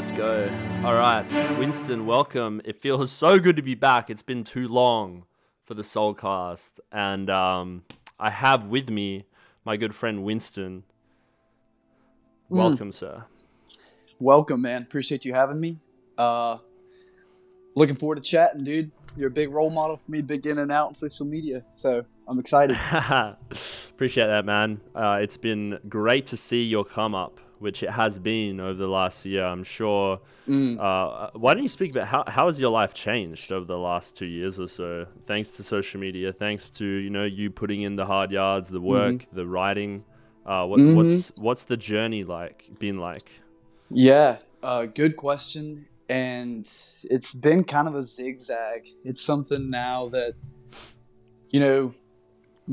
Let's go. All right, Winston, welcome. It feels so good to be back. It's been too long for the Soulcast, and um, I have with me my good friend Winston. Mm. Welcome, sir. Welcome, man. Appreciate you having me. Uh, looking forward to chatting, dude. You're a big role model for me, big in and out on social media. So I'm excited. Appreciate that, man. Uh, it's been great to see your come up, which it has been over the last year. I'm sure. Mm. Uh, why don't you speak about how how has your life changed over the last two years or so? Thanks to social media, thanks to you know you putting in the hard yards, the work, the writing. Uh, what, Mhm. What's what's the journey like been like? Yeah, uh, good question. And it's been kind of a zigzag. It's something now that, you know,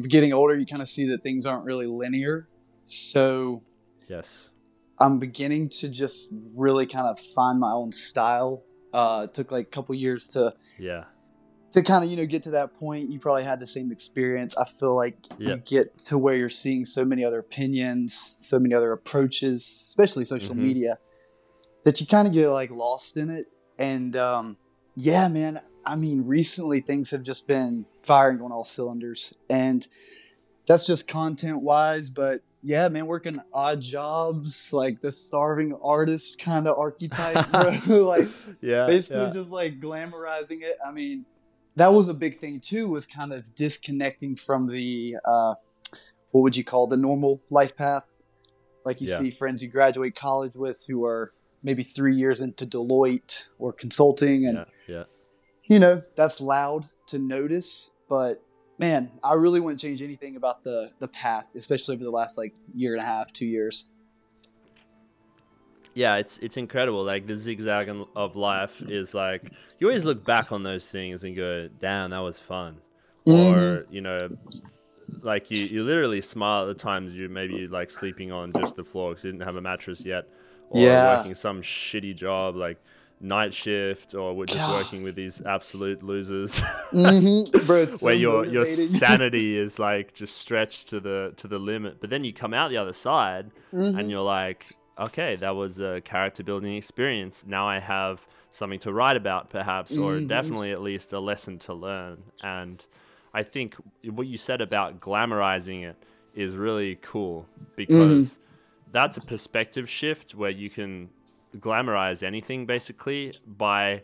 getting older, you kind of see that things aren't really linear. So Yes. I'm beginning to just really kind of find my own style. Uh, it took like a couple years to Yeah. to kind of you know get to that point you probably had the same experience i feel like Yeah. you get to where you're seeing so many other opinions so many other approaches especially social Mhm. media that you kind of get like lost in it and um, yeah man i mean recently things have just been firing on all cylinders and that's just content wise but yeah man working odd jobs like the starving artist kind of archetype bro like Yeah. basically yeah. just like glamorizing it i mean that was a big thing too was kind of disconnecting from the uh, what would you call the normal life path like you Yeah. see friends you graduate college with who are maybe three years into deloitte or consulting and yeah. Yeah. you know that's loud to notice but man i really wouldn't change anything about the the path especially over the last like year and a half two years yeah, it's it's incredible. Like the zigzag of life is like you always look back on those things and go, "Damn, that was fun," or Mhm. you know, like you you literally smile at the times you maybe like sleeping on just the floor because you didn't have a mattress yet, or Yeah. working some shitty job like night shift, or we're just God. working with these absolute losers. mm-hmm. bro so where your your sanity is like just stretched to the to the limit but then you come out the other side Mhm. and you're like okay that was a character building experience now i have something to write about perhaps or Mhm. definitely at least a lesson to learn and i think what you said about glamorizing it is really cool because that's a perspective shift where you can glamorize anything basically by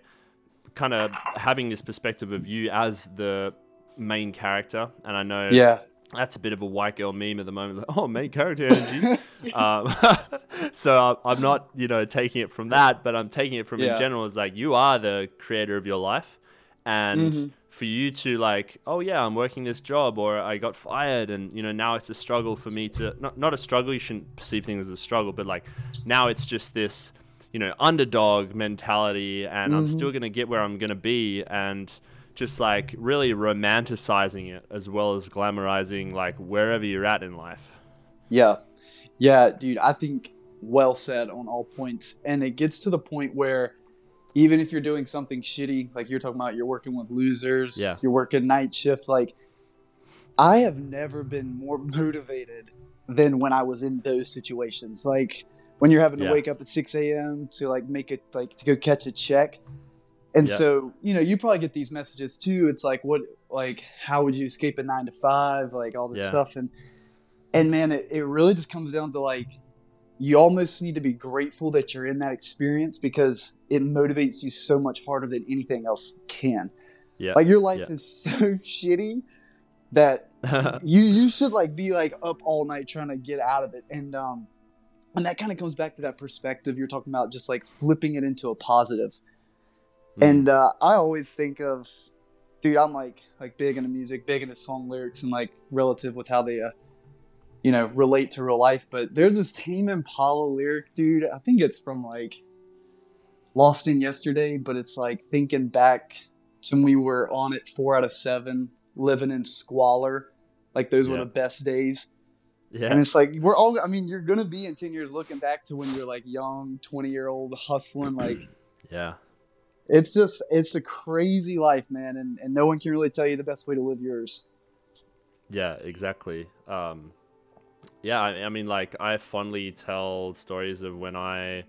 kind of having this perspective of you as the main character and i know yeah that's a bit of a white girl meme at the moment. Like, oh, main character energy. um, so uh, I'm not, you know, taking it from that, but I'm taking it from Yeah. in general. Is like you are the creator of your life, and Mhm. for you to like, oh yeah, I'm working this job, or I got fired, and you know now it's a struggle for me to not not a struggle. You shouldn't perceive things as a struggle, but like now it's just this, you know, underdog mentality, and I'm Mhm. still gonna get where I'm gonna be, and just like really romanticizing it as well as glamorizing like wherever you're at in life. Yeah. Yeah, dude, I think well said on all points. And it gets to the point where even if you're doing something shitty, like you're talking about, you're working with losers, Yeah. you're working night shift, like I have never been more motivated than when I was in those situations. Like when you're having to Yeah. wake up at 6 a.m. to like make it, like to go catch a check. And Yeah. so, you know, you probably get these messages too. It's like, what, like, how would you escape a nine to five? Like all this Yeah. stuff. And, and man, it, it really just comes down to like, you almost need to be grateful that you're in that experience because it motivates you so much harder than anything else can. Yeah. Like your life is so shitty that you you should like be like up all night trying to get out of it and um and that kind of comes back to that perspective you're talking about just like flipping it into a positive. Mm. and uh i always think of dude i'm like like big into music big into song lyrics and like relative with how they uh you know relate to real life. But there's this tame impala lyric dude i think it's from like lost in yesterday but it's like thinking back to when we were on it four out of seven living in squalor. Like those were the best days yeah. and it's like we're all i mean you're gonna be in 10 years looking back to when you're like young 20 year old hustling like yeah. it's just it's a crazy life man and, and no one can really tell you the best way to live yours Yeah, exactly. Um, yeah, I, I mean, like I fondly tell stories of when I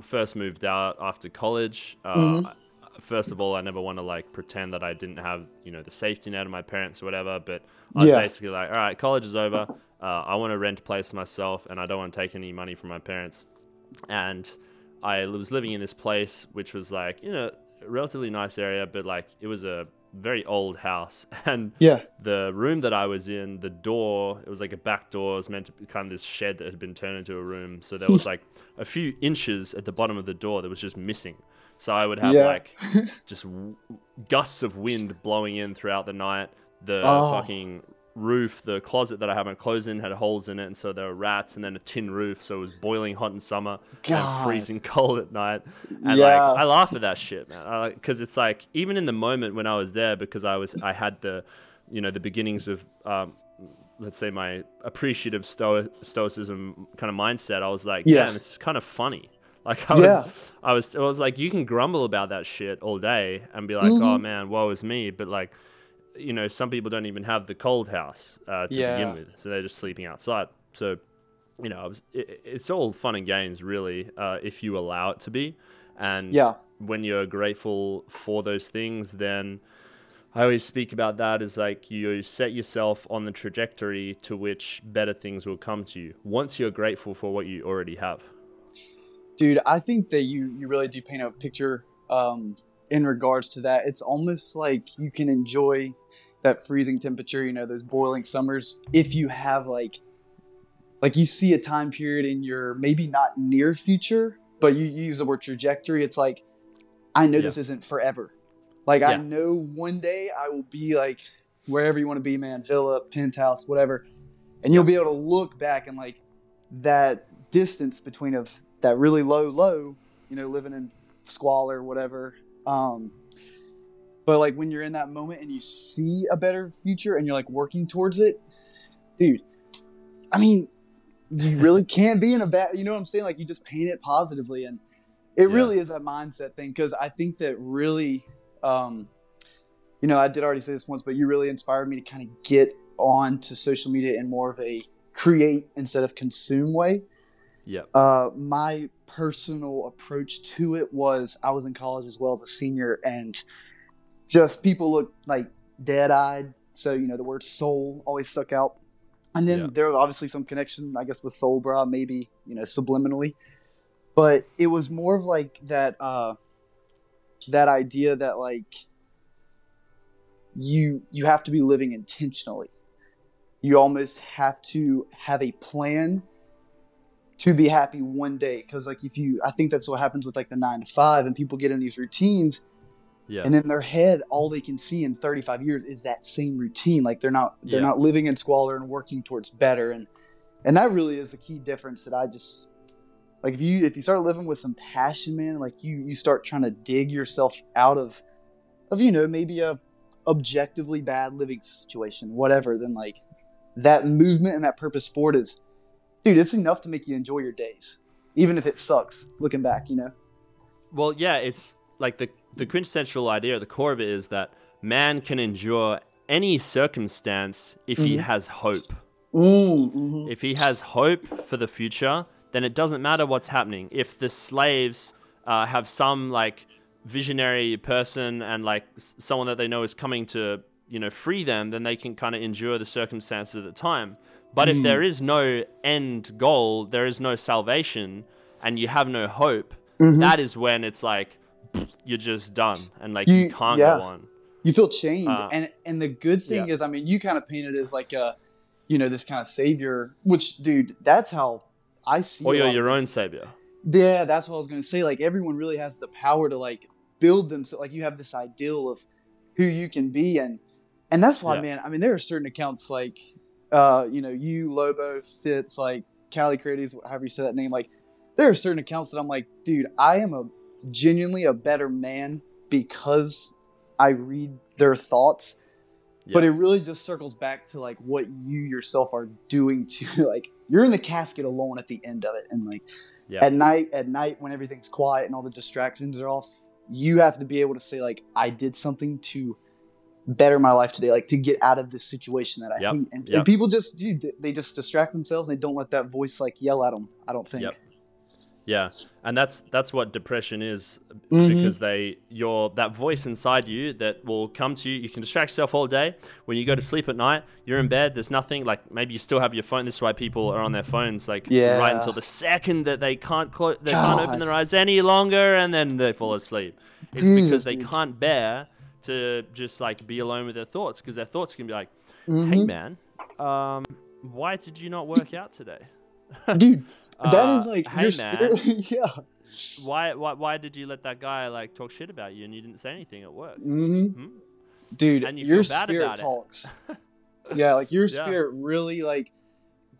first moved out after college. Uh, Mhm. I- first of all, I never want to like pretend that I didn't have you know the safety net of my parents or whatever. But I was Yeah. basically like, all right, college is over. Uh, I want to rent a place myself, and I don't want to take any money from my parents. And I was living in this place, which was like you know a relatively nice area, but like it was a very old house and Yeah. the room that I was in, the door, it was like a back door. It was meant to be kind of this shed that had been turned into a room. So there was like a few inches at the bottom of the door that was just missing. So I would have Yeah. like just w- gusts of wind blowing in throughout the night. The Oh. fucking roof, the closet that I had my clothes in had holes in it, and so there were rats, and then a tin roof, so it was boiling hot in summer God. and freezing cold at night. And Yeah. like I laugh at that shit, man, because it's like even in the moment when I was there, because I was I had the, you know, the beginnings of. Um, Let's say my appreciative sto- stoicism kind of mindset. I was like, Yeah. "Man, this is kind of funny." Like I was, Yeah. I was, I was like, you can grumble about that shit all day and be like, Mm-hmm. "Oh man, woe is me," but like, you know, some people don't even have the cold house uh, to Yeah. begin with, so they're just sleeping outside. So, you know, it, it's all fun and games, really, uh, if you allow it to be. And Yeah. when you're grateful for those things, then I always speak about that as like you set yourself on the trajectory to which better things will come to you once you're grateful for what you already have. dude i think that you you really do paint a picture um in regards to that it's almost like you can enjoy that freezing temperature you know those boiling summers if you have like like you see a time period in your maybe not near future but you use the word trajectory it's like i know Yeah. this isn't forever. Like i know one day i will be like wherever you want to be man villa penthouse whatever and you'll be able to look back and like that distance between of that really low low you know living in squalor whatever um but like when you're in that moment and you see a better future and you're like working towards it dude i mean you really can't be in a bad you know what i'm saying like you just paint it positively and it Yeah. really is a mindset thing because i think that really um you know i did already say this once but you really inspired me to kind of get on to social media in more of a create instead of consume way Yep. uh, my personal approach to it was I was in college as well as a senior, and just people looked like dead eyed. So, you know, the word soul always stuck out. And then Yeah. there was obviously some connection, I guess, with Soul Bra, maybe, you know, subliminally. But it was more of like that, uh, that idea that like you you have to be living intentionally. You almost have to have a plan to be happy one day because like if you i think that's what happens with like the nine to five and people get in these routines Yeah. and in their head all they can see in 35 years is that same routine like they're not they're Yeah. not living in squalor and working towards better and and that really is a key difference that i just like if you if you start living with some passion man like you you start trying to dig yourself out of of you know maybe a objectively bad living situation whatever then like that movement and that purpose forward is dude it's enough to make you enjoy your days even if it sucks looking back you know Well, yeah, it's like the the quintessential idea the core of it is that man can endure any circumstance if he Mhm. has hope. mm-hmm. If he has hope for the future, then it doesn't matter what's happening. If the slaves uh, have some like visionary person and like s- someone that they know is coming to you know free them, then they can kind of endure the circumstances at the time. But if Mm. there is no end goal, there is no salvation, and you have no hope, Mhm. that is when it's like you're just done and like you, You- can't yeah. go on. you feel chained Uh, and and the good thing yeah. is i mean you kind of painted as like a you know this kind of savior which dude that's how i see Or you're your own savior. Yeah, that's what I was gonna say. Like everyone really has the power to like build themselves. Like you have this ideal of who you can be, and and that's why, Yeah. man. I mean, there are certain accounts like, uh, you know, you Lobo Fitz, like Cali Creatives, however you say that name. Like there are certain accounts that I'm like, dude, I am a genuinely a better man because I read their thoughts. But it really just circles back to like what you yourself are doing to like you're in the casket alone at the end of it, and like Yeah. at night at night when everything's quiet and all the distractions are off you have to be able to say like i did something to better my life today like to get out of this situation that i Yep, hate and, yep. and people just dude, they just distract themselves and they don't let that voice like yell at them i don't think Yep. Yeah, and that's that's what depression is Mhm. because they your that voice inside you that will come to you. You can distract yourself all day. When you go to sleep at night, you're in bed. There's nothing like maybe you still have your phone. This is why people are on their phones like Yeah. right until the second that they can't close, they can't open their eyes any longer, and then they fall asleep. It's Jesus, because they dude. can't bear to just like be alone with their thoughts because their thoughts can be like, "Hey Mhm. man, um, why did you not work out today? dude, that Uh, is like hey, man. yeah. why, why why did you let that guy like talk shit about you and you didn't say anything at work? hmm Hmm? Dude, And you your spirit talks. yeah, like your Yeah. spirit really like.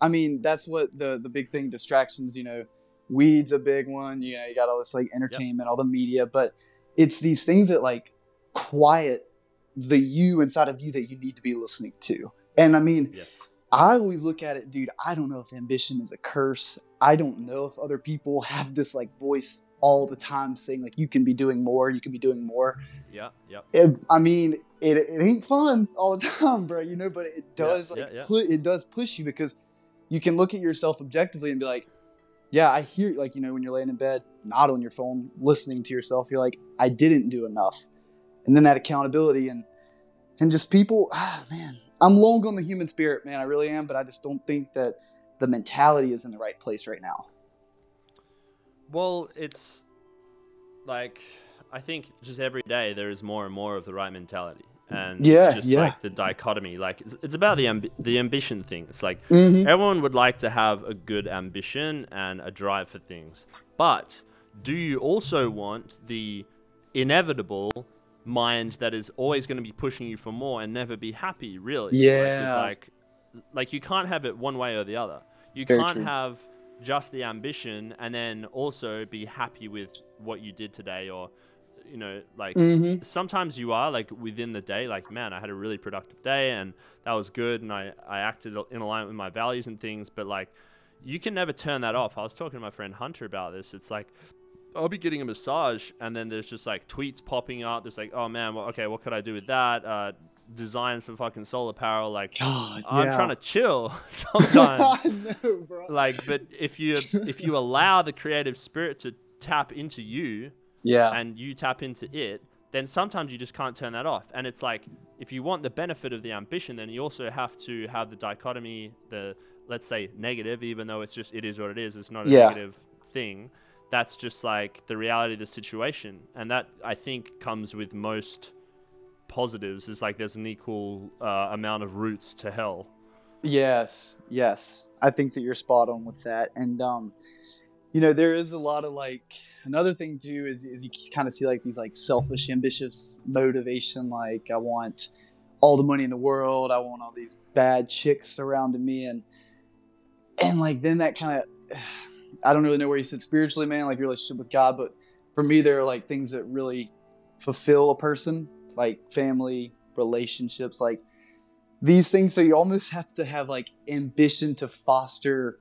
I mean, that's what the the big thing. Distractions, you know, weeds a big one. You know, you got all this like entertainment, all the media, but it's these things that like quiet the you inside of you that you need to be listening to. And I mean, Yes. I always look at it, dude. I don't know if ambition is a curse. I don't know if other people have this like voice all the time saying like you can be doing more, you can be doing more. Yeah. It, I mean, it, it ain't fun all the time, bro. You know, but it does yeah, like yeah. pu- it does push you because you can look at yourself objectively and be like, yeah, I hear like you know when you're laying in bed, not on your phone, listening to yourself, you're like, I didn't do enough, and then that accountability and and just people, ah, man, I'm long on the human spirit, man. I really am, but I just don't think that the mentality is in the right place right now. Well, it's like I think just every day there is more and more of the right mentality, and Yeah, it's just yeah. like the dichotomy. Like it's, it's about the ambi- the ambition thing. It's like Mm-hmm. everyone would like to have a good ambition and a drive for things, but do you also want the inevitable mind that is always going to be pushing you for more and never be happy? Really? Like, Yeah. Like, like you can't have it one way or the other. You Very can't true. have just the ambition and then also be happy with what you did today or you know like Mm-hmm. sometimes you are like within the day like man i had a really productive day and that was good and i i acted in alignment with my values and things but like you can never turn that off i was talking to my friend hunter about this it's like I'll be getting a massage, and then there's just like tweets popping up. There's like, oh man, well, okay, what could I do with that? Uh, designs for fucking solar power. Like, God, I'm yeah. trying to chill sometimes I know, bro. like but if you if you allow the creative spirit to tap into you Yeah. and you tap into it then sometimes you just can't turn that off and it's like if you want the benefit of the ambition then you also have to have the dichotomy the let's say negative even though it's just it is what it is it's not a Yeah. negative thing that's just like the reality of the situation and that i think comes with most positives is like there's an equal uh, amount of roots to hell Yes, yes. I think that you're spot on with that. And um you know, there is a lot of like another thing too is, is you kind of see like these like selfish, ambitious motivation. Like I want all the money in the world. I want all these bad chicks surrounding me, and and like then that kind of I don't really know where you sit spiritually, man. Like your relationship with God, but for me, there are like things that really fulfill a person, like family, relationships, like these things so you almost have to have like ambition to foster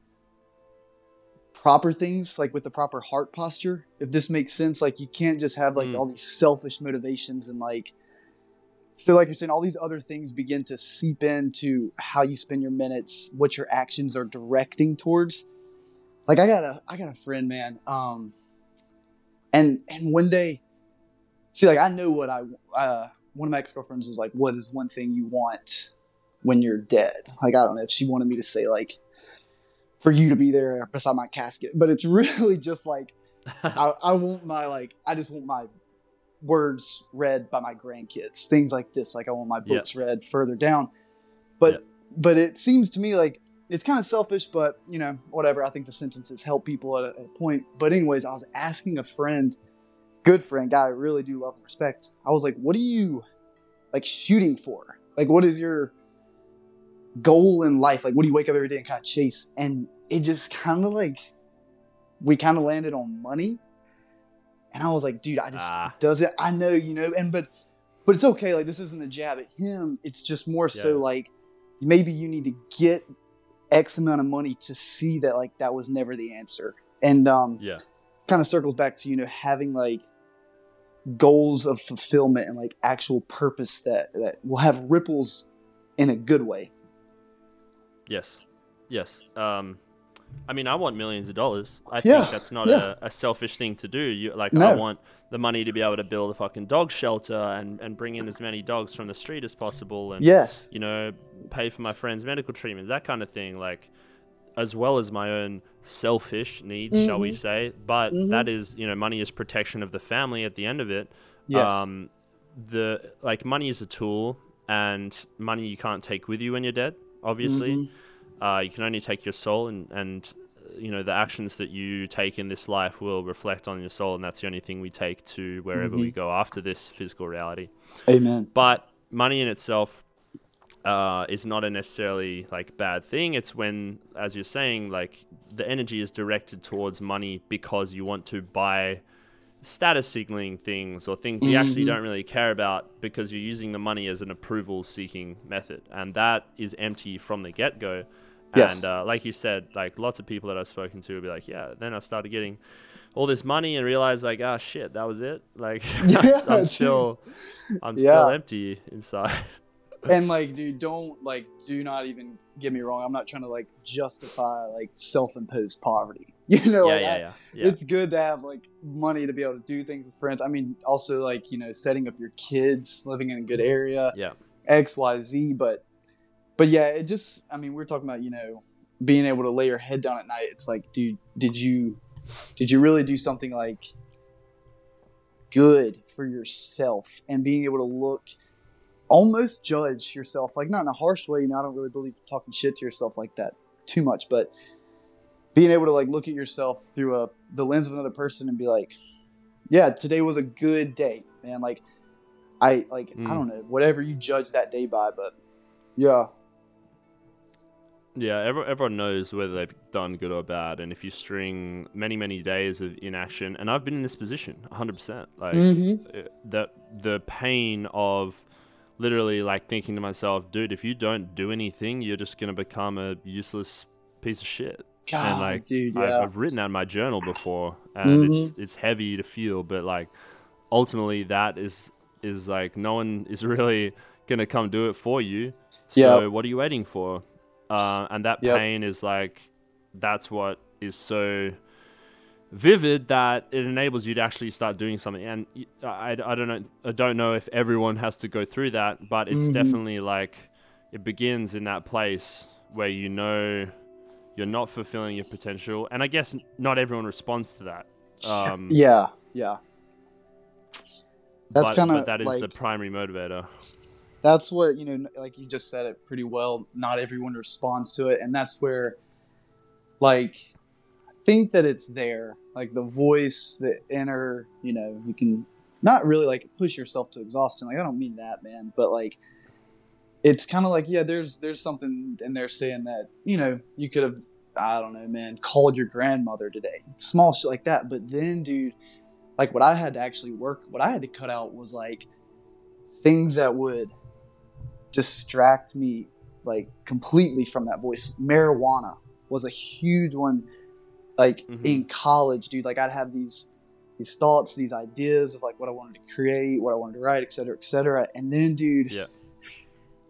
proper things like with the proper heart posture if this makes sense like you can't just have like Mm. all these selfish motivations and like so like you're saying all these other things begin to seep into how you spend your minutes what your actions are directing towards like i got a i got a friend man um and and one day see like i know what i uh one of my ex-girlfriends was like what is one thing you want when you're dead like i don't know if she wanted me to say like for you to be there beside my casket but it's really just like I, I want my like i just want my words read by my grandkids things like this like i want my Yeah. books read further down but Yeah. but it seems to me like it's kind of selfish but you know whatever. I think the sentences help people at a, at a point. But anyways i was asking a friend good friend guy i really do love and respect. I was like what are you like shooting for? Like what is your goal in life? Like what do you wake up every day and kind of chase? And it just kind of like we kind of landed on money. And i was like dude i just Ah. doesn't i know you know. And but but it's okay. Like this isn't a jab at him. It's just more so like maybe you need to get x amount of money to see that like that was never the answer. And um yeah. kind of circles back to you know having like goals of fulfillment and like actual purpose that that will have ripples in a good way. Yes, yes. Um, I mean, I want millions of dollars. I Yeah, think that's not yeah. a, a selfish thing to do. You like, No. I want the money to be able to build a fucking dog shelter and and bring in as many dogs from the street as possible, and Yes. you know, pay for my friends' medical treatment, that kind of thing. Like, as well as my own selfish needs, shall we Mhm. say? But Mhm. that is, you know, money is protection of the family. At the end of it, Yes. um, the like money is a tool, and money you can't take with you when you're dead. Obviously, Mhm. Uh, you can only take your soul, and and uh, you know the actions that you take in this life will reflect on your soul, and that's the only thing we take to wherever we Mhm. go after this physical reality. Amen. But money in itself uh, is not a necessarily like bad thing. It's when, as you're saying, like the energy is directed towards money because you want to buy status signaling things or things you actually Mhm. don't really care about because you're using the money as an approval seeking method and that is empty from the get-go Yes. and uh, like you said like lots of people that i've spoken to will be like yeah. Then i started getting all this money and realized like ah shit that was it. Like Yeah, i'm still i'm Yeah. still empty inside. And like dude don't like do not even get me wrong. I'm not trying to like justify like self-imposed poverty. You know yeah, like, yeah, yeah, yeah. it's good to have like money to be able to do things with friends. I mean also like you know setting up your kids living in a good area yeah. xyz but but yeah it just i mean we're talking about you know being able to lay your head down at night. It's like dude did you did you really do something like good for yourself and being able to look almost judge yourself like not in a harsh way you know i don't really believe talking shit to yourself like that too much but being able to like look at yourself through a the lens of another person and be like yeah today was a good day man. Like i like i Mm. don't know whatever you judge that day by but yeah Yeah, everyone, everyone knows whether they've done good or bad, and if you string many, many days of inaction, and I've been in this position, 100%. Like Mm-hmm. uh, the the pain of literally like thinking to myself, dude, if you don't do anything, you're just gonna become a useless piece of shit. God, and like, dude, I've, yeah. I've written that in my journal before, and it's Mm-hmm. it's heavy to feel, but like ultimately that is is like no one is really gonna come do it for you. So Yep. what are you waiting for? Uh, and that Yep. pain is like that's what is so vivid that it enables you to actually start doing something. And I, I don't know I don't know if everyone has to go through that, but it's Mhm. definitely like it begins in that place where you know you're not fulfilling your potential, and I guess not everyone responds to that. Um, yeah yeah That's kinda but that is the primary motivator. That's what you know like you just said it pretty well. Not everyone responds to it and that's where like i think that it's there like the voice the inner you know you can not really like push yourself to exhaustion like i don't mean that man but like it's kind of like yeah there's there's something in there saying that you know you could have i don't know man called your grandmother today small shit like that but then dude like what i had to actually work what i had to cut out was like things that would distract me like completely from that voice. Marijuana was a huge one. Like Mhm. in college, dude, like I'd have these these thoughts, these ideas of like what I wanted to create, what I wanted to write, et cetera, et cetera. And then, dude, Yeah.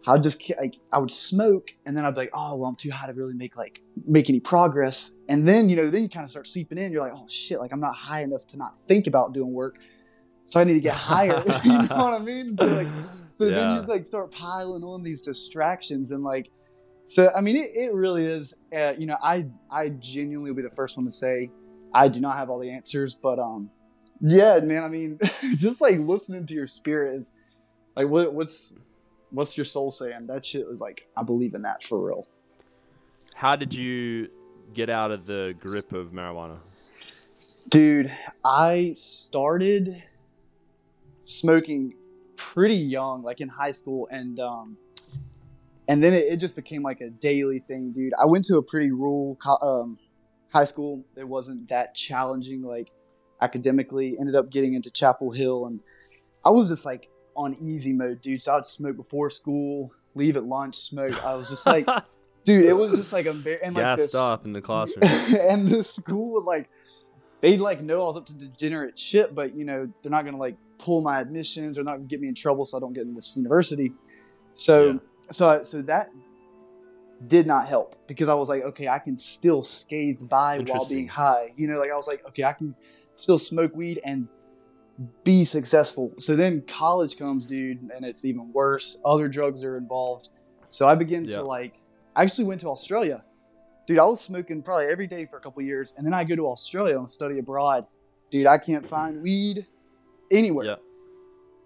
I'd just like I would smoke, and then I'd be like, oh well, I'm too high to really make like make any progress. And then you know, then you kind of start seeping in. You're like, oh shit, like I'm not high enough to not think about doing work. So I need to get higher. you know what I mean? So like, so then you just like start piling on these distractions and like, so I mean, it, it really is. Uh, you know, I I genuinely will be the first one to say I do not have all the answers, but um, yeah, man. I mean, just like listening to your spirit is like what what's what's your soul saying? That shit was like I believe in that for real. How did you get out of the grip of marijuana? Dude, I started smoking pretty young, like in high school, and um, and then it, it just became like a daily thing, dude. I went to a pretty rural co- um, high school. It wasn't that challenging, like academically. Ended up getting into Chapel Hill, and I was just like on easy mode, dude. So I'd smoke before school, leave at lunch, smoke. I was just like, dude, it was just like a very and like this up in the classroom. and the school would like they'd like know I was up to degenerate shit, but you know they're not gonna like pull my admissions or not get me in trouble so I don't get in this university. So Yeah. so so that did not help because I was like, okay, I can still scathe by while being high. You know, like I was like, okay, I can still smoke weed and be successful. So then college comes, dude, and it's even worse. Other drugs are involved. So I begin yeah. to like I actually went to Australia. Dude, I was smoking probably every day for a couple years, and then I go to Australia and study abroad. Dude, I can't find weed anywhere. Yeah.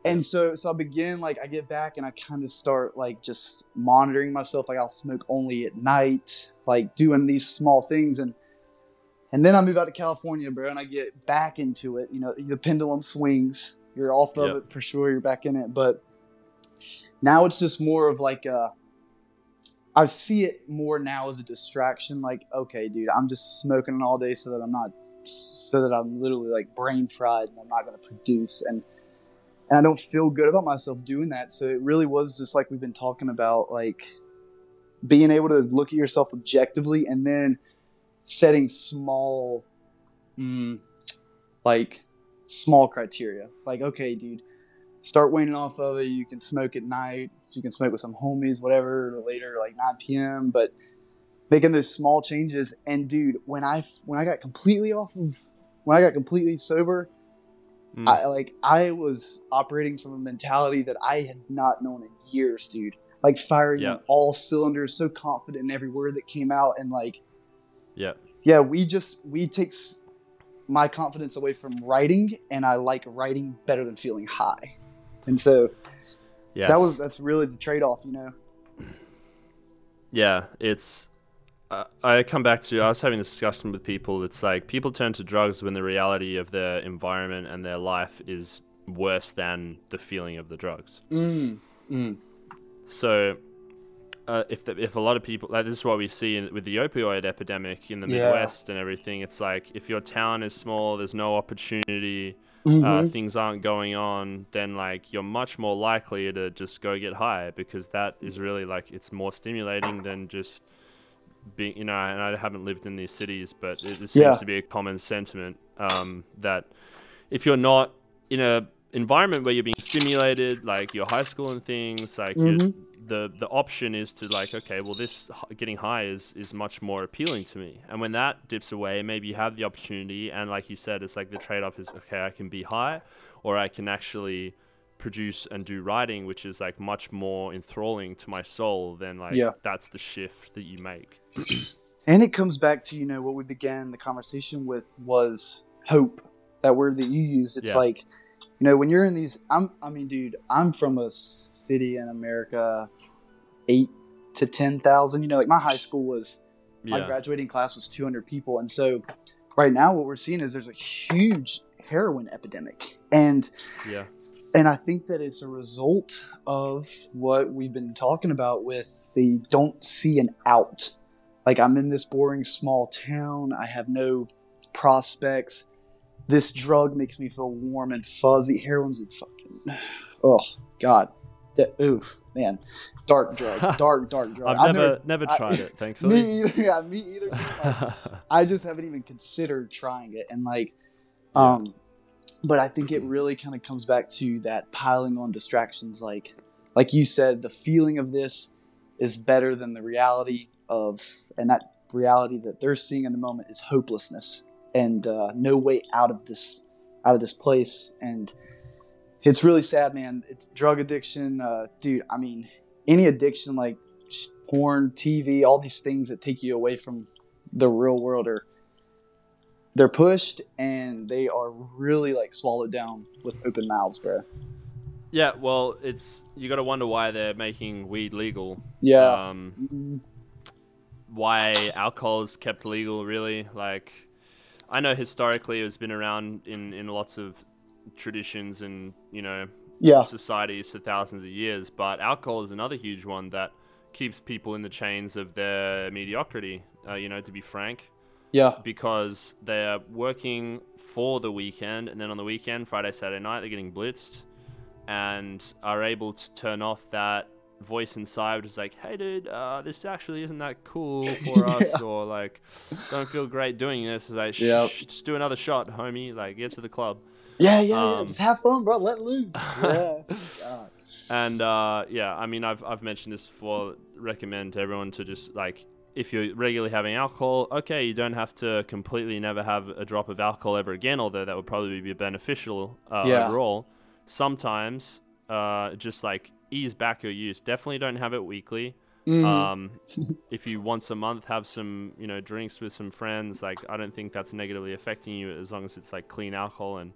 And so so I begin like I get back and I kind of start like just monitoring myself. Like I'll smoke only at night, like doing these small things and and then I move out to California, bro, and I get back into it. You know, the pendulum swings. You're off of yep. it for sure. You're back in it, but now it's just more of like a I see it more now as a distraction. Like, okay, dude, I'm just smoking all day so that I'm not, so that I'm literally like brain fried and I'm not going to produce. And, and I don't feel good about myself doing that. So it really was just like we've been talking about, like being able to look at yourself objectively and then setting small, mm, like small criteria. Like, okay, dude, start waning off of it. You can smoke at night. You can smoke with some homies, whatever, later, like 9 p.m. But making those small changes. And dude, when I when I got completely off of when I got completely sober, mm. I like I was operating from a mentality that I had not known in years, dude. Like firing yeah. all cylinders, so confident in every word that came out, and like, yeah, yeah. We just we take my confidence away from writing, and I like writing better than feeling high. And so yeah, that was that's really the trade off, you know. Yeah, it's. Uh, I come back to I was having a discussion with people. It's like people turn to drugs when the reality of their environment and their life is worse than the feeling of the drugs. Mm. Mm. So, uh, if the, if a lot of people like this is what we see in, with the opioid epidemic in the yeah. Midwest and everything, it's like if your town is small, there's no opportunity uh, mm-hmm. uh, things aren't going on, then like you're much more likely to just go get high because that is really like it's more stimulating than just being you know. And I haven't lived in these cities, but it, it seems yeah. to be a common sentiment um, that if you're not in a environment where you're being stimulated, like your high school and things, like mm-hmm the the option is to like okay well this getting high is is much more appealing to me and when that dips away maybe you have the opportunity and like you said it's like the trade-off is okay i can be high or i can actually produce and do writing which is like much more enthralling to my soul than like yeah. that's the shift that you make and it comes back to you know what we began the conversation with was hope that word that you used it's yeah. like you know, when you're in these, I'm, I mean, dude, I'm from a city in America, eight to 10,000. You know, like my high school was, yeah. my graduating class was 200 people. And so right now, what we're seeing is there's a huge heroin epidemic. And, yeah. And I think that it's a result of what we've been talking about with the don't see an out. Like I'm in this boring small town. I have no prospects this drug makes me feel warm and fuzzy. Heroin's a fucking oh god. That, oof, man, dark drug, dark, dark drug. I've, I've never, never, never tried I, it. Thankfully, me either. Yeah, me either. Like, I just haven't even considered trying it, and like, um, but I think it really kind of comes back to that piling on distractions. Like, like you said, the feeling of this is better than the reality of, and that reality that they're seeing in the moment is hopelessness and uh, no way out of this out of this place. And it's really sad man. It's drug addiction uh, dude i mean any addiction like porn tv all these things that take you away from the real world are they're pushed and they are really like swallowed down with open mouths bro yeah well it's you got to wonder why they're making weed legal. Yeah. Um, mm-hmm. Why alcohol is kept legal really like I know historically it's been around in, in lots of traditions and you know yeah. societies for thousands of years, but alcohol is another huge one that keeps people in the chains of their mediocrity. Uh, you know, to be frank. Yeah. Because they're working for the weekend, and then on the weekend, Friday, Saturday night, they're getting blitzed, and are able to turn off that voice inside was like, "Hey, dude, uh, this actually isn't that cool for us," yeah. or like, "Don't feel great doing this." It's like, yep. just do another shot, homie. Like, get to the club. Yeah, yeah, um, yeah. Just have fun, bro. Let loose. Yeah. and uh, yeah, I mean, I've I've mentioned this before. Recommend to everyone to just like if you're regularly having alcohol, okay, you don't have to completely never have a drop of alcohol ever again, although that would probably be beneficial uh, Yeah. overall. Sometimes, uh, just like ease back your use. Definitely don't have it weekly. Mhm. Um, if you once a month have some, you know, drinks with some friends, like I don't think that's negatively affecting you as long as it's like clean alcohol and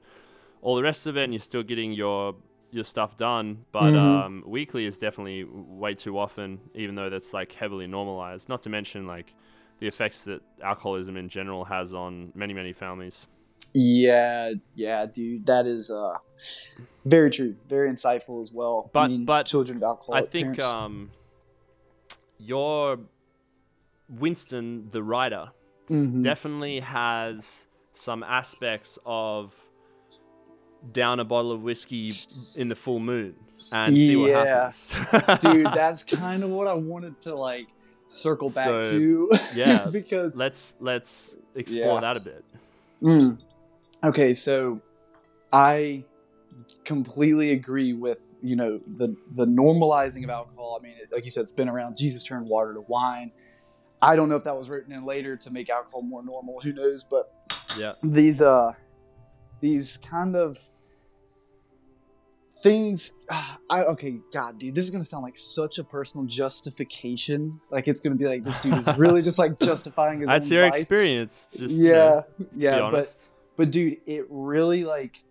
all the rest of it, and you're still getting your your stuff done. But Mhm. um, weekly is definitely way too often, even though that's like heavily normalized. Not to mention like the effects that alcoholism in general has on many many families. Yeah, yeah, dude, that is uh very true, very insightful as well. But- I mean, but children of alcohol. I think parents. um, your Winston, the writer, Mhm. definitely has some aspects of down a bottle of whiskey in the full moon and see what Yeah. happens. dude, that's kind of what I wanted to like circle back So, to. yeah, because let's let's explore Yeah. that a bit. Mm. Okay, so I completely agree with you know the the normalizing of alcohol. I mean, it, like you said, it's been around. Jesus turned water to wine. I don't know if that was written in later to make alcohol more normal. Who knows? But Yeah. these uh these kind of things I okay god dude this is gonna sound like such a personal justification like it's gonna be like this dude is really just like justifying his That's own your vice. experience. Just yeah know, yeah but. But dude, it really like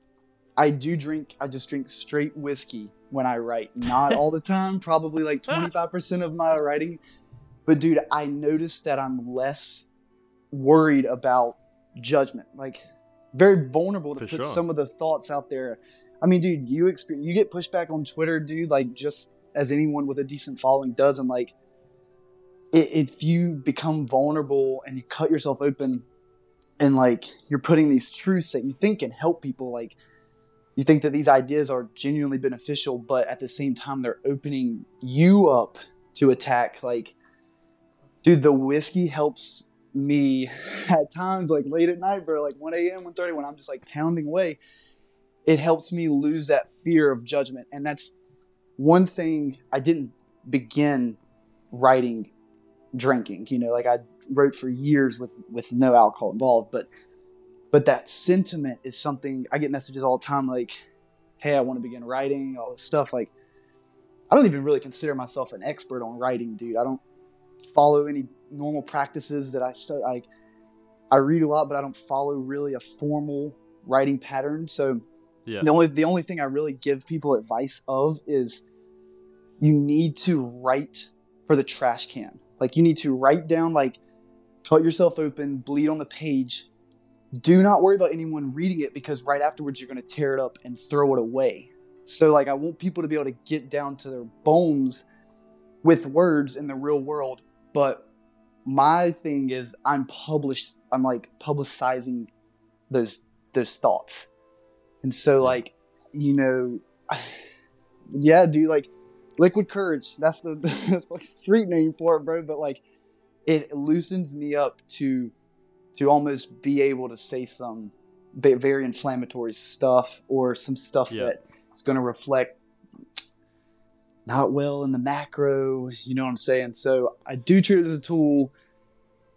I do drink I just drink straight whiskey when I write. Not all the time, probably like 25% of my writing. But dude, I noticed that I'm less worried about judgment. Like very vulnerable to For put sure. some of the thoughts out there. I mean, dude, you experience you get pushback on Twitter, dude, like just as anyone with a decent following does and like if you become vulnerable and you cut yourself open and like you're putting these truths that you think can help people like you think that these ideas are genuinely beneficial but at the same time they're opening you up to attack like dude the whiskey helps me at times like late at night bro like 1 a.m 1 when i'm just like pounding away. It helps me lose that fear of judgment and that's one thing i didn't begin writing drinking you know like i wrote for years with with no alcohol involved but but that sentiment is something i get messages all the time like hey i want to begin writing all this stuff like i don't even really consider myself an expert on writing dude. I don't follow any normal practices that i stu- I, I read a lot but i don't follow really a formal writing pattern. So Yeah. the only the only thing i really give people advice of is you need to write for the trash can like you need to write down like cut yourself open bleed on the page. Do not worry about anyone reading it because right afterwards you're going to tear it up and throw it away. So like i want people to be able to get down to their bones with words in the real world but my thing is i'm published i'm like publicizing those those thoughts. And so like you know yeah dude like liquid courage that's the, the street name for it bro but like it loosens me up to to almost be able to say some very inflammatory stuff or some stuff Yeah. that is going to reflect not well in the macro you know what i'm saying so i do treat it as a tool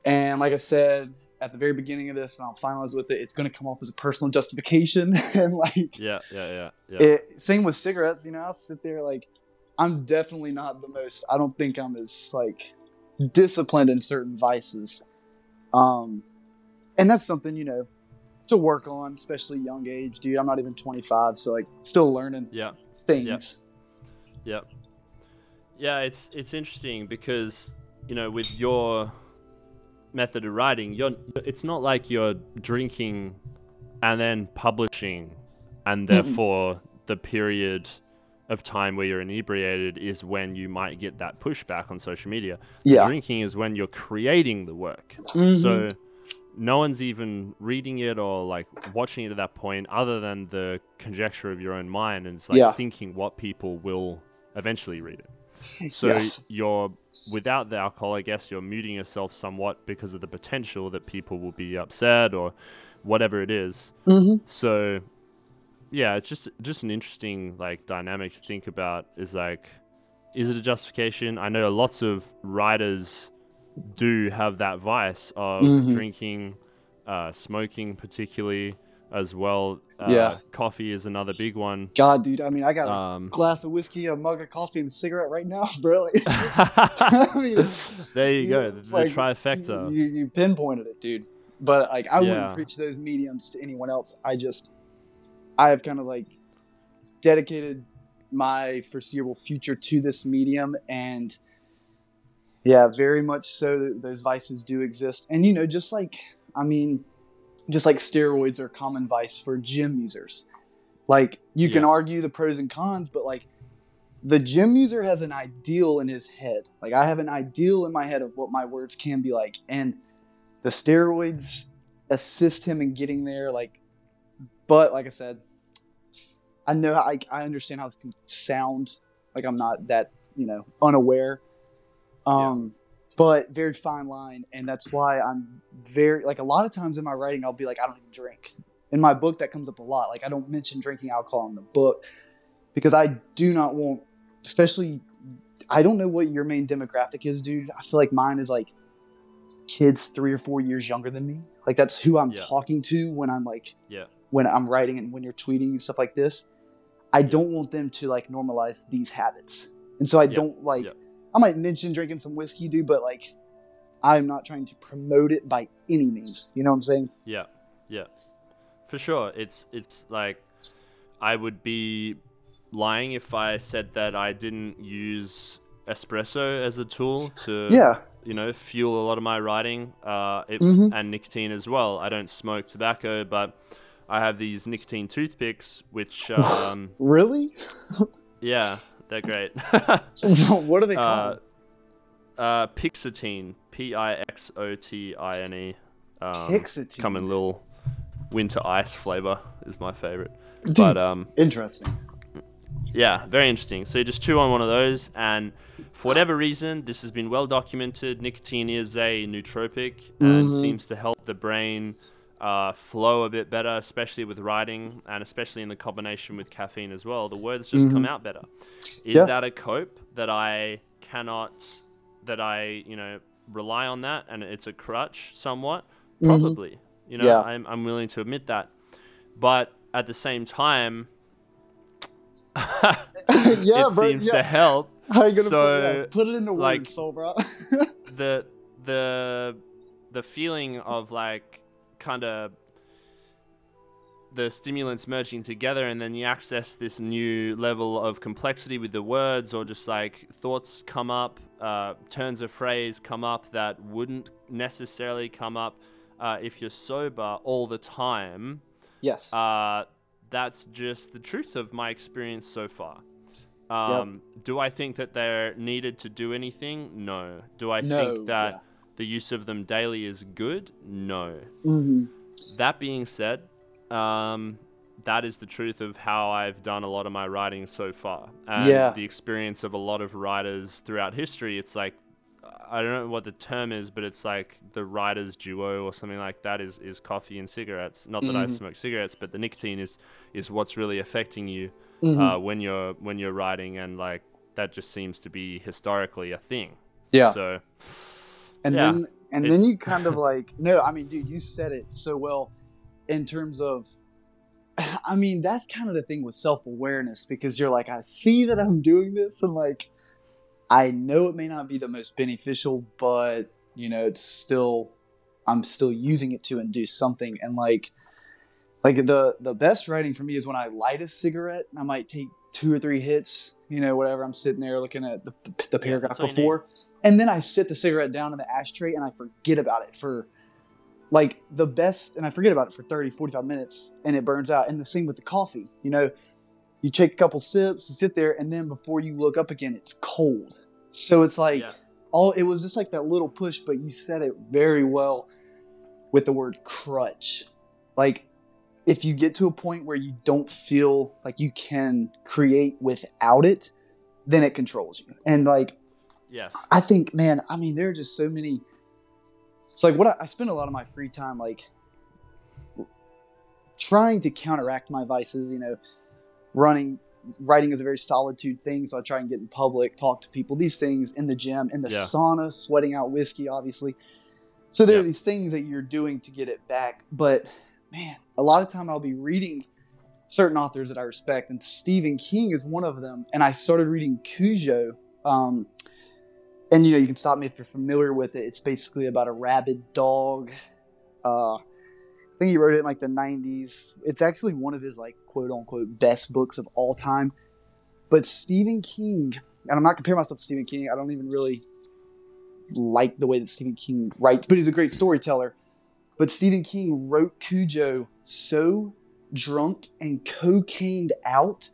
and like i said at the very beginning of this and i'll finalize with it it's going to come off as a personal justification and like Yeah, yeah, yeah, yeah. it, same with cigarettes you know i'll sit there like i'm definitely not the most i don't think i'm as like disciplined in certain vices. Um and that's something you know to work on especially young age dude. I'm not even 25 so like still learning yeah. things. Yep. Yeah, it's it's interesting because you know with your method of writing, you're it's not like you're drinking and then publishing, and therefore the period of time where you're inebriated is when you might get that pushback on social media. yeah Drinking is when you're creating the work. Mhm. So no one's even reading it or like watching it at that point other than the conjecture of your own mind and it's like Yeah. thinking what people will eventually read it. So Yes. you're without the alcohol, I guess you're muting yourself somewhat because of the potential that people will be upset or whatever it is. Mhm. So yeah, it's just just an interesting like dynamic to think about. Is like, is it a justification? I know lots of writers do have that vice of Mhm. drinking, uh, smoking, particularly as well. Uh, Yeah. coffee is another big one. God, dude. I mean, I got a Um, glass of whiskey, a mug of coffee, and a cigarette right now, bro. I mean, there you go, the, it's the like, trifecta. You, you pinpointed it, dude. But like, I Yeah. wouldn't preach those mediums to anyone else. I just, I have kind of like dedicated my foreseeable future to this medium, and yeah, very much so. th- Those vices do exist, and you know, just like I mean, just like steroids are a common vice for gym users. Like you can argue the pros and cons, but like the gym user has an ideal in his head. Like I have an ideal in my head of what my words can be like, and the steroids assist him in getting there. Like, but like I said, I know I, I understand how this can sound. Like I'm not that you know unaware. Um, but very fine line, and that's why I'm very like a lot of times in my writing I'll be like I don't even drink. In my book that comes up a lot. Like I don't mention drinking alcohol in the book because I do not want, especially. I don't know what your main demographic is, dude. I feel like mine is like kids three or four years younger than me. Like that's who I'm Yeah. talking to when I'm like Yeah. When I'm writing and when you're tweeting and stuff like this. I don't want them to like normalize these habits. And so I Yeah. don't like Yeah. I might mention drinking some whiskey, dude, but like I'm not trying to promote it by any means. You know what I'm saying? Yeah, yeah, for sure. It's it's like I would be lying if I said that I didn't use espresso as a tool to Yeah. you know fuel a lot of my writing. Uh, it, Mhm. and nicotine as well. I don't smoke tobacco, but I have these nicotine toothpicks, which um, Really? yeah, they're great. what are they uh, called? uh, Pixotine, P I X O T I N E. Um, Pixotine. Come in little winter ice flavor is my favorite. Dude, But um, interesting. yeah, very interesting. So you just chew on one of those, and for whatever reason, this has been well documented. Nicotine is a nootropic and Mhm. seems to help the brain uh, flow a bit better, especially with writing, and especially in the combination with caffeine as well. The words just come Mhm. out better. Is Yeah. that a cope that I cannot, that I you know rely on that, and it's a crutch somewhat? Mhm. Probably. You know, Yeah. I'm I'm willing to admit that, but at the same time. yeah, it bro. seems yeah. to help How you gonna So, put, yeah, put it into like- words, so bro? the the the feeling of like kind of the stimulants merging together and then you access this new level of complexity with the words or just like thoughts come up uh, turns of phrase come up that wouldn't necessarily come up uh, if you're sober all the time yes. uh, that's just the truth of my experience so far. Um, Do I think that they're needed to do anything? No. Do I No, think that yeah. The use of them daily is good? No. hmm That being said, um, that is the truth of how I've done a lot of my writing so far. And Yeah. the experience of a lot of writers throughout history. It's like, I don't know what the term is, but it's like the writer's duo or something like that is, is coffee and cigarettes. Not that I Mhm. smoke cigarettes, but the nicotine is, is what's really affecting you Mhm. uh, when you're when you're writing, and like that just seems to be historically a thing. yeah. So and yeah, then and it's- then you kind of like no i mean dude you said it so well in terms of i mean that's kind of the thing with self-awareness because you're like i see that i'm doing this and like i know it may not be the most beneficial but you know it's still i'm still using it to induce something. And like like the the best writing for me is when i light a cigarette and i might take two or three hits you know whatever i'm sitting there looking at the, the paragraph that's all you need. before and then I sit the cigarette down in the ashtray and I forget about it for like the best, and I forget about it for 30, 45 minutes and it burns out. And the same with the coffee. You know, you take a couple sips, you sit there, and then before you look up again, it's cold. So it's like Yeah. all it was just like that little push, but you said it very well with the word crutch. Like, if you get to a point where you don't feel like you can create without it, then it controls you. And like, yes, I think, man, I mean, there are just so many. It's like what I, I spend a lot of my free time like trying to counteract my vices. You know, running, writing is a very solitude thing, so I try and get in public, talk to people. These things in the gym, in the Yeah. sauna, sweating out whiskey, obviously. So there are these things that you're doing to get it back. But man, a lot of time I'll be reading certain authors that I respect, and Stephen King is one of them. And I started reading Cujo. Um, and you know, you can stop me if you're familiar with it. It's basically about a rabid dog. Uh, I think he wrote it in like the 90s. It's actually one of his like quote unquote best books of all time. But Stephen King, and I'm not comparing myself to Stephen King. I don't even really like the way that Stephen King writes, but he's a great storyteller. But Stephen King wrote Cujo so drunk and cocained out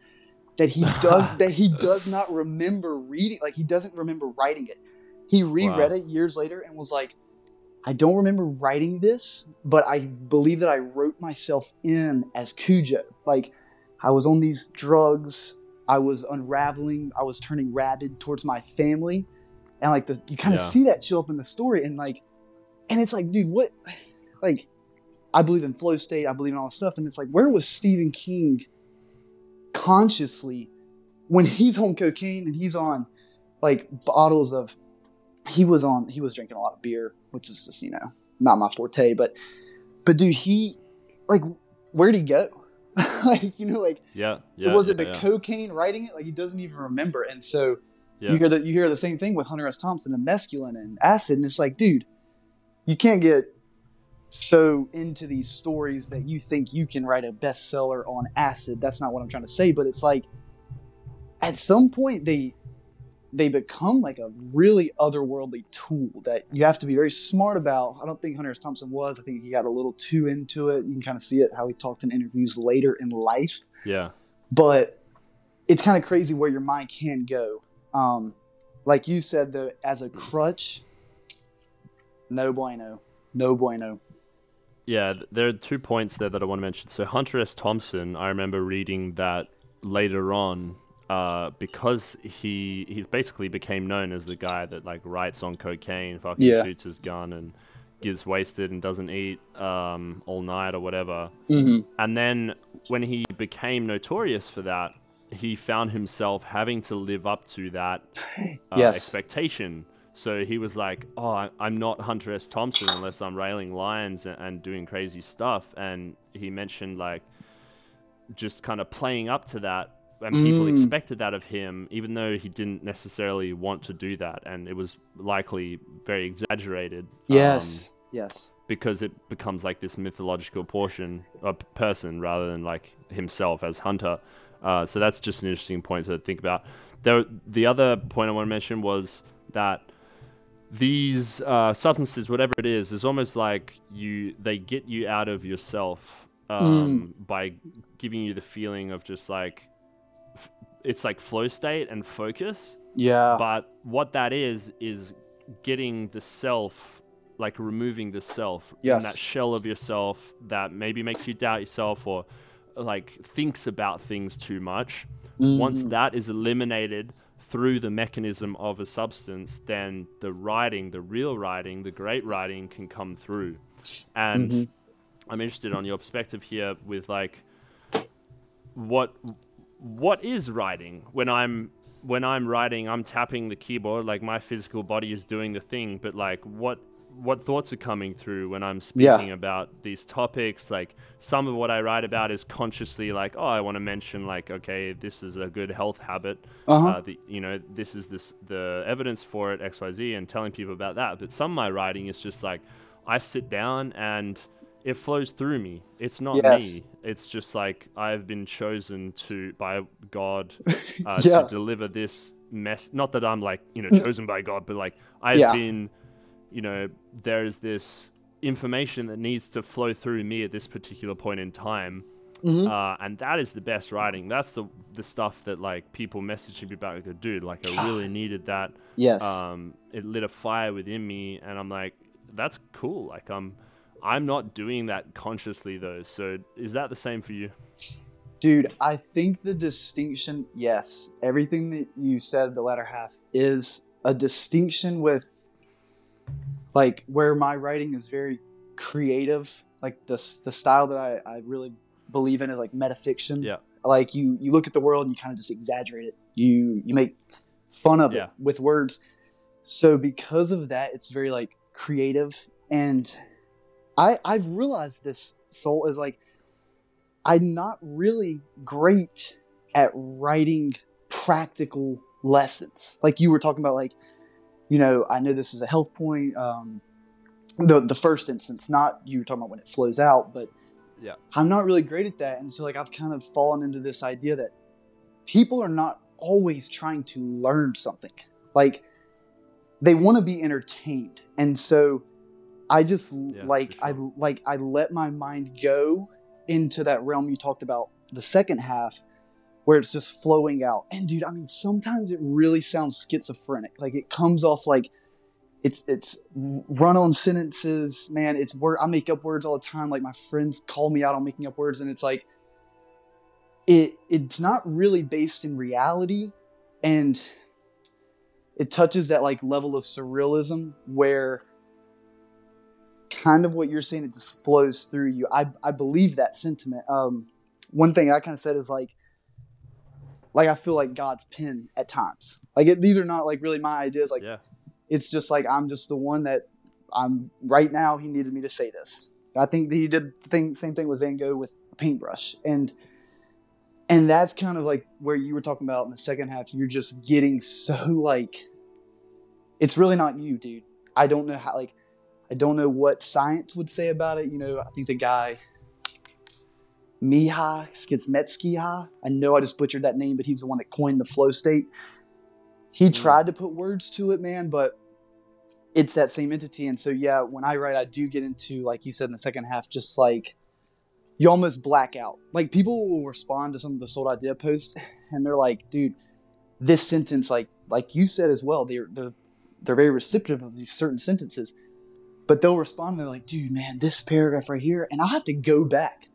that he does that he does not remember reading like he doesn't remember writing it. He reread Wow. it years later and was like, I don't remember writing this, but I believe that I wrote myself in as Cujo. Like I was on these drugs, I was unraveling, I was turning rabid towards my family. And like the you kind of Yeah. see that show up in the story and like and it's like, dude, what like I believe in flow state, I believe in all this stuff, and it's like, where was Stephen King consciously when he's on cocaine and he's on like bottles of he was on he was drinking a lot of beer, which is just, you know, not my forte, but but dude, he like where'd he go? like, you know, like Yeah, yeah. was it yeah, the yeah. cocaine writing it? Like he doesn't even remember. And so you hear that you hear the same thing with Hunter S. Thompson and mescaline and acid, and it's like, dude, you can't get so into these stories that you think you can write a bestseller on acid. That's not what I'm trying to say, but it's like at some point they they become like a really otherworldly tool that you have to be very smart about. I don't think Hunter S. Thompson was. I think he got a little too into it. You can kind of see it how he talked in interviews later in life Yeah. but it's kind of crazy where your mind can go. Um, like you said, though, as a crutch, no bueno, no bueno. Yeah, there are two points there that I want to mention. So Hunter S. Thompson, I remember reading that later on, uh, because he he basically became known as the guy that like writes on cocaine, fucking Yeah. shoots his gun, and gets wasted and doesn't eat um, all night or whatever. Mm-hmm. And then when he became notorious for that, he found himself having to live up to that uh, Yes. expectation. So he was like, "Oh, I- I'm not Hunter S. Thompson unless I'm railing lions and, and doing crazy stuff." And he mentioned like just kind of playing up to that, and people Mm. expected that of him, even though he didn't necessarily want to do that, and it was likely very exaggerated. um, Yes, yes, because it becomes like this mythological portion a p- person rather than like himself as hunter uh, so that's just an interesting point to think about there the other point i want to mention was that these uh, substances whatever it is is almost like you they get you out of yourself um, by giving you the feeling of just like f- it's like flow state and focus yeah, but what that is is getting the self like removing the self Yes. and that shell of yourself that maybe makes you doubt yourself or like thinks about things too much once Mhm. that is eliminated through the mechanism of a substance then the writing the real writing the great writing can come through and Mhm. i'm interested on your perspective here with like what what is writing when i'm when i'm writing i'm tapping the keyboard like my physical body is doing the thing but like what what thoughts are coming through when i'm Yeah. speaking about these topics like some of what i write about is consciously like oh i want to mention like okay this is a good health habit uh-huh. uh, the, you know this is this the evidence for it xyz and telling people about that but some of my writing is just like i sit down and it flows through me it's not Yes. me it's just like i've been chosen to by god uh, Yeah. to deliver this mess not that i'm like you know chosen by god but like i've Yeah. been you know there's this information that needs to flow through me at this particular point in time Mhm. uh, and that is the best writing. That's the the stuff that like people messaging me about. Like, dude, like I really needed that. yes, Um, it lit a fire within me, and I'm like, that's cool. Like I'm, I'm not doing that consciously though. So is that the same for you? dude. I think the distinction, yes, everything that you said the latter half is a distinction with like where my writing is very creative like the, the style that I, I really believe in is like metafiction. Yeah. Like you you look at the world and you kind of just exaggerate it. You you make fun of Yeah. it with words. So because of that, it's very like creative and I I've realized this soul is like I'm not really great at writing practical lessons. Like you were talking about like you know, I know this is a health point um the the first instance, not you were talking about when it flows out, but Yeah. I'm not really great at that. And so like I've kind of fallen into this idea that people are not always trying to learn something. Like they want to be entertained. And so I just Yeah, like for I like I let my mind go into that realm you talked about the second half where it's just flowing out. And dude, I mean sometimes it really sounds schizophrenic. Like it comes off like it's it's run on sentences, man. It's word I make up words all the time. Like my friends call me out on making up words, and it's like it it's not really based in reality, and it touches that like level of surrealism where kind of what you're saying it just flows through you. I I believe that sentiment. Um, one thing I kind of said is like like I feel like God's pen at times. Like it, these are not like really my ideas. Like yeah. it's just like I'm just the one that I'm right now. He needed me to say this. I think that he did the thing, same thing with Van Gogh with a paintbrush, and and that's kind of like where you were talking about in the second half. You're just getting so like, it's really not you, dude. I don't know how like, I don't know what science would say about it. You know, I think the guy. Miha Skitsmetskyha. I know I just butchered that name, but he's the one that coined the flow state. He Mm. tried to put words to it, man, but it's that same entity. And so, yeah, when I write, I do get into, like you said in the second half, just like you almost black out. Like people will respond to some of the sold idea posts, and they're like, "Dude, this sentence, like like you said as well, they're they're they're very receptive of these certain sentences." But they'll respond and they're like, "Dude, man, this paragraph right here," and I'll have to go back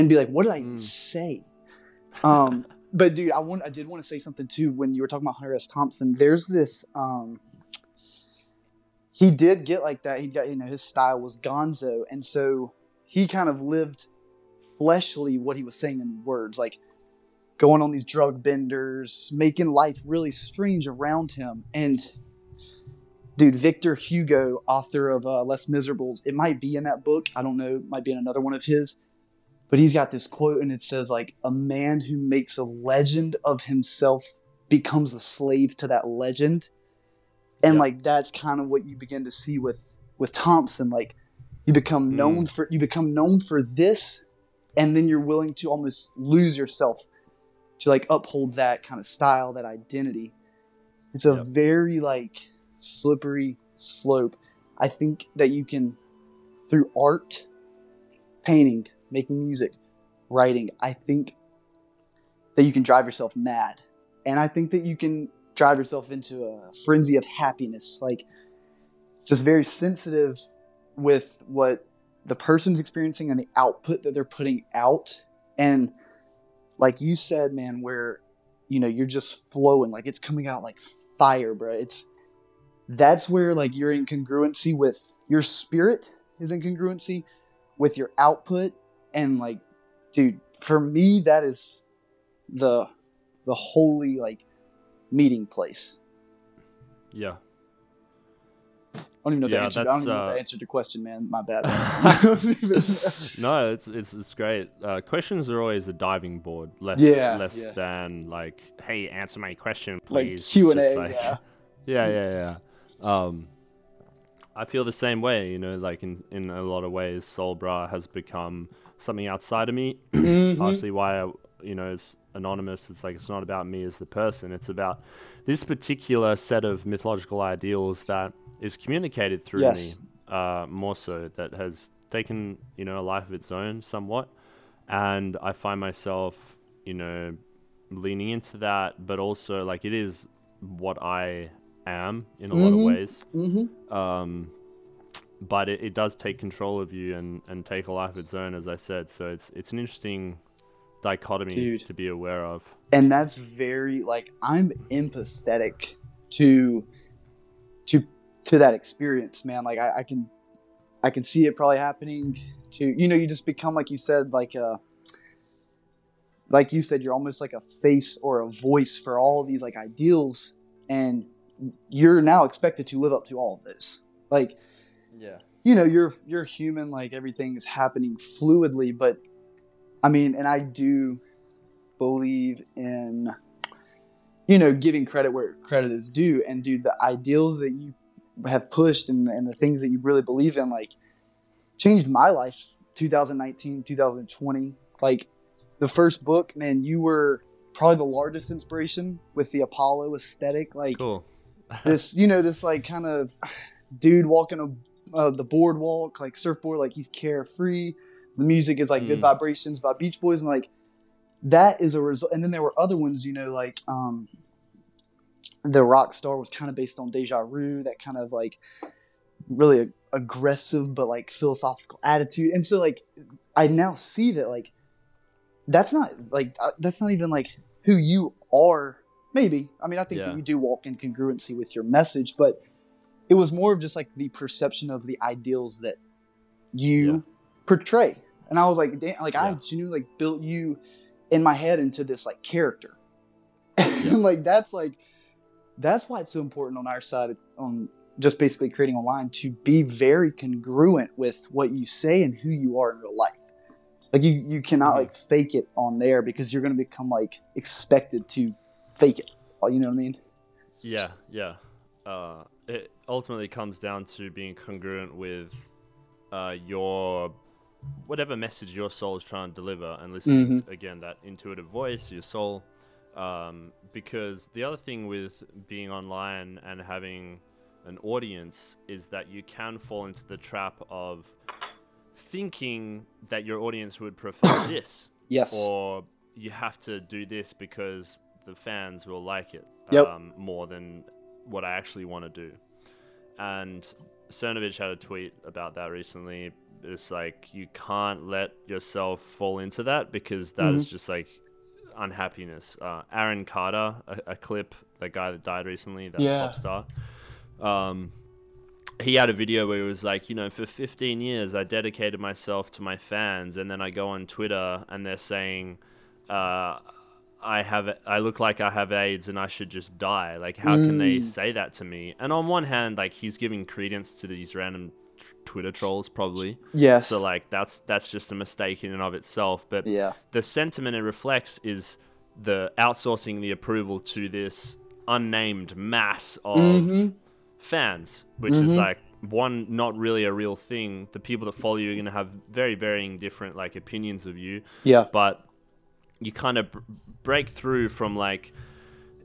and be like, "What did I Mm. say?" Um, but dude, I want I did want to say something too when you were talking about Hunter S. Thompson. There's this um he did get like that. He got you know his style was gonzo, and so he kind of lived fleshly what he was saying in words, like going on these drug benders, making life really strange around him. And dude, Victor Hugo, author of uh, Les Miserables, it might be in that book. I don't know. It might be in another one of his. But he's got this quote, and it says like, "A man who makes a legend of himself becomes a slave to that legend." And Yeah. like that's kind of what you begin to see with with Thompson. Like you become hmm. known for you become known for this, and then you're willing to almost lose yourself to like uphold that kind of style, that identity. It's a Yep. very like slippery slope. I think that you can through art, painting, making music, writing, I think that you can drive yourself mad. And I think that you can drive yourself into a frenzy of happiness. Like it's just very sensitive with what the person's experiencing and the output that they're putting out. And like you said, man, where you know you're just flowing, like it's coming out like fire, bro. It's that's where like your incongruency with your spirit is incongruency with your output and like dude for me that is the the holy like meeting place Yeah. i don't even know Yeah, that answered, I don't even know uh, that answered your question man my bad no, it's it's it's great. Uh, questions are always a diving board, less Yeah, less yeah. than like, hey, answer my question, please. It's q&a like- yeah yeah, yeah, yeah. Um, I feel the same way. You know, like in in a lot of ways, SolBrah has become something outside of me. Mhm. Partially why I, you know, it's anonymous. It's like it's not about me as the person. It's about this particular set of mythological ideals that is communicated through Yes. me. Uh, more so that has taken you know a life of its own somewhat, and I find myself you know leaning into that, but also like it is what I am in a lot of Mhm. ways. mm-hmm. Um, but it, it does take control of you and, and take a life of its own, as I said. So it's it's an interesting dichotomy Dude. to be aware of. and that's very like i'm empathetic to to to that experience man like I, I can i can see it probably happening to you know you just become like you said like uh like you said, you're almost like a face or a voice for all these like ideals, and you're now expected to live up to all of this. Like, yeah, you know, you're you're human. Like everything is happening fluidly, but I mean, and I do believe in you know giving credit where credit is due, and dude, the ideals that you have pushed and, and the things that you really believe in, like changed my life. 2019, 2020, like the first book, man, you were probably the largest inspiration with the Apollo aesthetic. Like cool. this, you know, this like kind of dude walking a, uh, the boardwalk, like surfboard, like he's carefree. The music is like mm. good vibrations by Beach Boys, and like that is a result. And then there were other ones, you know, like um, the rock star was kind of based on Deja Vu, that kind of like really aggressive but like philosophical attitude. And so like I now see that like that's not like uh, that's not even like who you are. Maybe I mean I think yeah. that you do walk in congruency with your message, but it was more of just like the perception of the ideals that you yeah. portray. And I was like, damn, like yeah. I genuinely like built you in my head into this like character. like that's like that's why it's so important on our side on just basically creating online to be very congruent with what you say and who you are in real life. Like you, you cannot like fake it on there because you're going to become like expected to fake it. You know what I mean? Yeah, yeah. Uh, ultimately comes down to being congruent with uh, your whatever message your soul is trying to deliver and listening mm-hmm. to, again that intuitive voice, your soul. Um, because the other thing with being online and having an audience is that you can fall into the trap of thinking that your audience would prefer this. Yes. Or you have to do this because the fans will like it yep. um, more than what I actually want to do. And Cernovich had a tweet about that recently. It's like you can't let yourself fall into that because that mm-hmm. is just like unhappiness. Uh, Aaron Carter, a, a, clip, that guy that died recently, that yeah. pop star. Um, he had a video where he was like, you know, for 15 years I dedicated myself to my fans, and then I go on Twitter and they're saying, uh, I have, I look like I have AIDS and I should just die. Like, how mm. can they mm. say that to me? And on one hand, like he's giving credence to these random Twitter trolls, probably. Yes. So like that's that's just a mistake in and of itself. But yeah, the sentiment it reflects is the outsourcing the approval to this unnamed mass of. Mm-hmm fans, which mm-hmm. is like one not really a real thing. The people that follow you are going to have very varying different like opinions of you. Yeah. But you kind of break through from like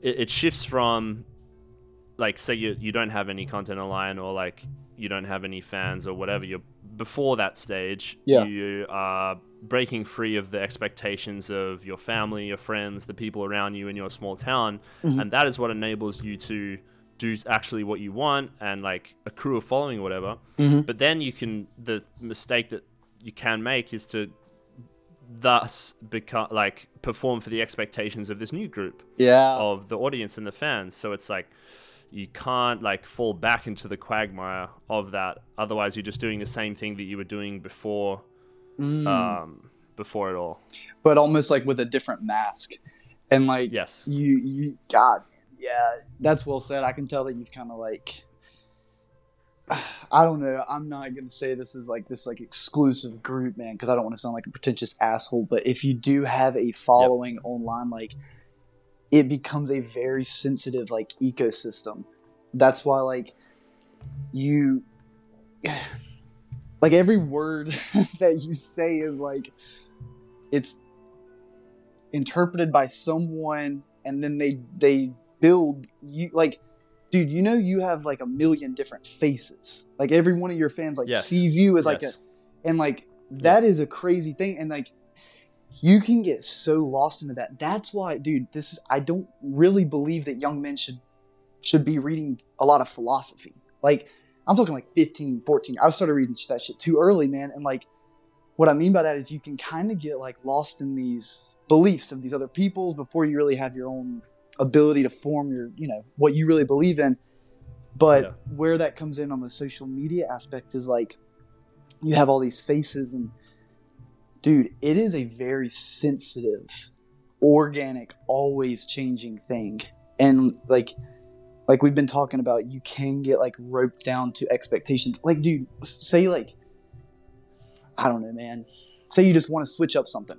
it, it, shifts from like say you you don't have any content online or like you don't have any fans or whatever you're before that stage yeah. you are breaking free of the expectations of your family your friends the people around you in your small town mm-hmm. and that is what enables you to do actually what you want and like accrue a following or whatever. Mm-hmm. But then you can the mistake that you can make is to thus become like perform for the expectations of this new group. Yeah. Of the audience and the fans. So it's like you can't like fall back into the quagmire of that. Otherwise you're just doing the same thing that you were doing before mm. um before it all. But almost like with a different mask. And like yes. you you God yeah, that's well said. I can tell that you've kind of like I don't know. I'm not gonna say this is like this like exclusive group, man, because I don't want to sound like a pretentious asshole. But if you do have a following yep. online, like it becomes a very sensitive like ecosystem. That's why like you like every word that you say is like it's interpreted by someone and then they they build you like dude you know you have like a million different faces like every one of your fans like yes. sees you as yes. like a and like that yeah. is a crazy thing and like you can get so lost into that that's why dude this is i don't really believe that young men should should be reading a lot of philosophy like i'm talking like 15 14 i started reading that shit too early man and like what i mean by that is you can kind of get like lost in these beliefs of these other people's before you really have your own ability to form your, you know, what you really believe in. But yeah. where that comes in on the social media aspect is like you have all these faces and dude, it is a very sensitive organic, always changing thing. And like like we've been talking about, you can get like roped down to expectations. Like, dude, say like I don't know, man. Say you just want to switch up something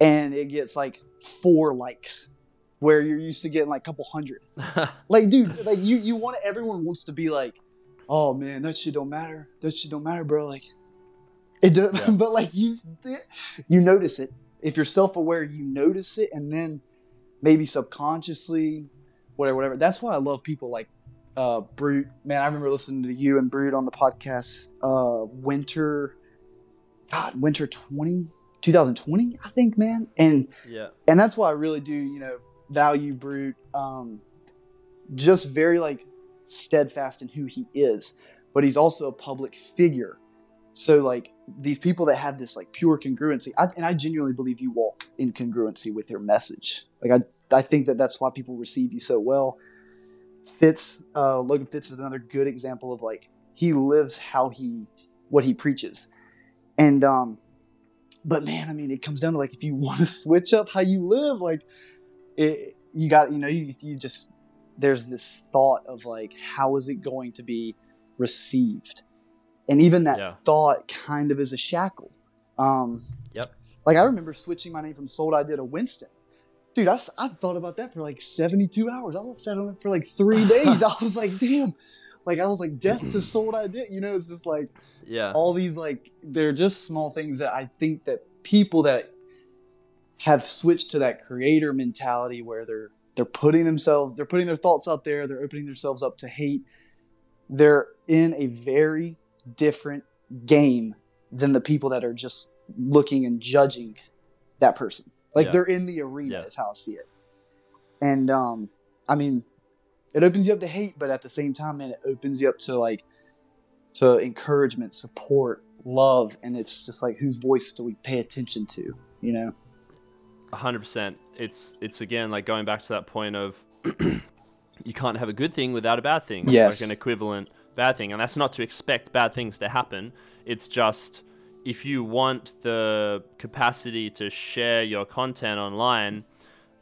and it gets like four likes where you're used to getting like a couple hundred. like, dude, like you you want everyone wants to be like, oh man, that shit don't matter. That shit don't matter, bro. Like it does, yeah. but like you you notice it. If you're self aware, you notice it, and then maybe subconsciously, whatever, whatever. That's why I love people like uh Brute. Man, I remember listening to you and Brute on the podcast. Uh, Winter, God, Winter 20, 2020, I think, man. And yeah, and that's why I really do, you know, value Brute. Um, just very like steadfast in who he is, but he's also a public figure. So like these people that have this like pure congruency, I, and I genuinely believe you walk in congruency with your message. Like I, I think that that's why people receive you so well. Fitz, uh, Logan Fitz is another good example of like he lives how he, what he preaches, and um, but man, I mean, it comes down to like if you want to switch up how you live, like it, you got you know you, you just there's this thought of like how is it going to be received? And even that yeah. thought kind of is a shackle. Um yep. like i remember switching my name from sold i did a winston. Dude I, I thought about that for like 72 hours. I was sat on it for like three days. I was like damn. Like i was like death to sold i did. You know it's just like yeah. all these like they're just small things that i think that people that have switched to that creator mentality where they're they're putting themselves they're putting their thoughts out there they're opening themselves up to hate they're in a very different game than the people that are just looking and judging that person like yeah. they're in the arena yeah. is how i see it and um i mean it opens you up to hate but at the same time man it opens you up to like to encouragement support love and it's just like whose voice do we pay attention to you know hundred percent. It's it's again like going back to that point of you can't have a good thing without a bad thing. Yes. Like an equivalent bad thing. And that's not to expect bad things to happen. It's just if you want the capacity to share your content online,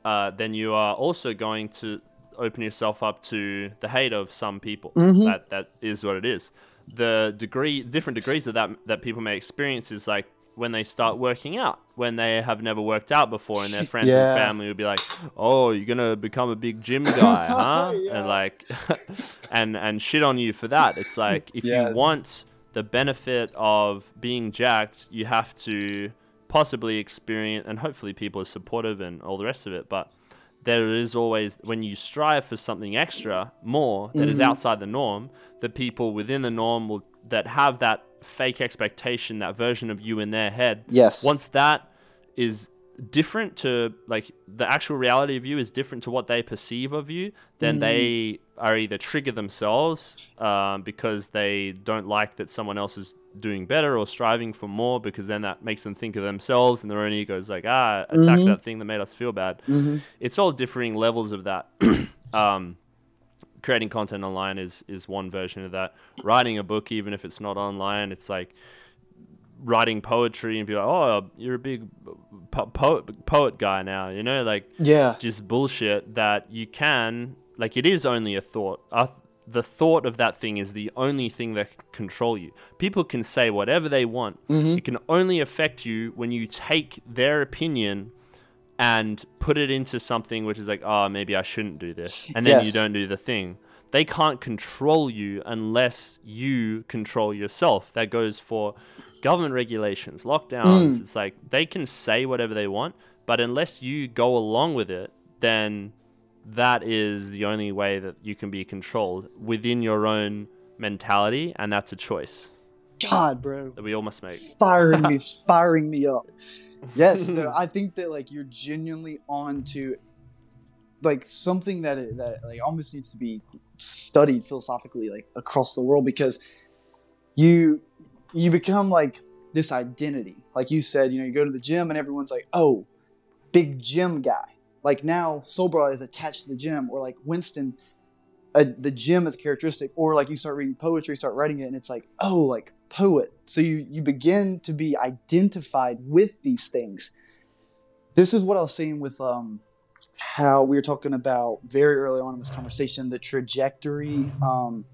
uh, then you are also going to open yourself up to the hate of some people. Mm-hmm. That that is what it is. The degree, different degrees of that that people may experience is like when they start working out when they have never worked out before and their friends yeah. and family would be like oh you're gonna become a big gym guy huh yeah. and like and and shit on you for that it's like if yes. you want the benefit of being jacked you have to possibly experience and hopefully people are supportive and all the rest of it but there is always when you strive for something extra more that mm-hmm. is outside the norm the people within the norm will that have that fake expectation, that version of you in their head. Yes. Once that is different to like the actual reality of you is different to what they perceive of you, then mm. they are either trigger themselves um, because they don't like that someone else is doing better or striving for more because then that makes them think of themselves and their own ego is like ah attack mm-hmm. that thing that made us feel bad. Mm-hmm. It's all differing levels of that. um, creating content online is is one version of that. Writing a book, even if it's not online, it's like writing poetry and be like, oh, you're a big po- poet poet guy now, you know, like yeah, just bullshit that you can like it is only a thought. Uh, the thought of that thing is the only thing that can control you. People can say whatever they want. Mm-hmm. It can only affect you when you take their opinion and put it into something which is like, oh, maybe I shouldn't do this, and then yes. you don't do the thing. They can't control you unless you control yourself. That goes for government regulations, lockdowns. Mm. It's like they can say whatever they want, but unless you go along with it, then that is the only way that you can be controlled within your own mentality, and that's a choice. God, bro, that we all must make. Firing me, firing me up yes, no, I think that like you're genuinely on to like something that that like almost needs to be studied philosophically like across the world because you you become like this identity. Like you said, you know, you go to the gym and everyone's like, "Oh, big gym guy." Like now, SolBrah is attached to the gym, or like Winston, uh, the gym is characteristic, or like you start reading poetry, start writing it, and it's like, oh, like poet. So you, you begin to be identified with these things this is what I was saying with um how we were talking about very early on in this conversation the trajectory um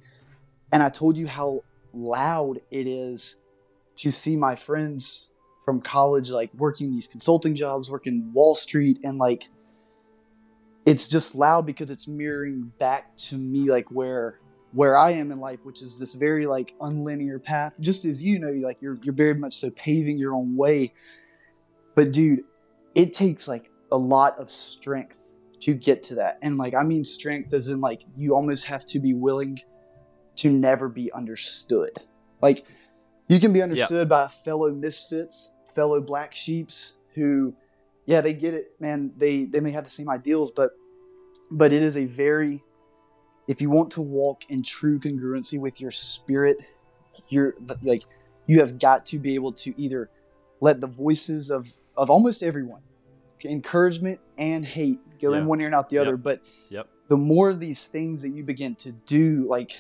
and I told you how loud it is to see my friends from college like working these consulting jobs working wall street and like it's just loud because it's mirroring back to me like where where i am in life which is this very like unlinear path just as you know like you're you're very much so paving your own way. But dude it takes like a lot of strength to get to that. And like i mean strength as in like you almost have to be willing to never be understood. Like you can be understood by fellow misfits, fellow black sheeps who, yeah, they get it, man. They they may have the same ideals, but but it is a very if you want to walk in true congruency with your spirit, you're like you have got to be able to either let the voices of of almost everyone, encouragement and hate, go yeah. in one ear and out the yep. other. But yep. the more of these things that you begin to do, like,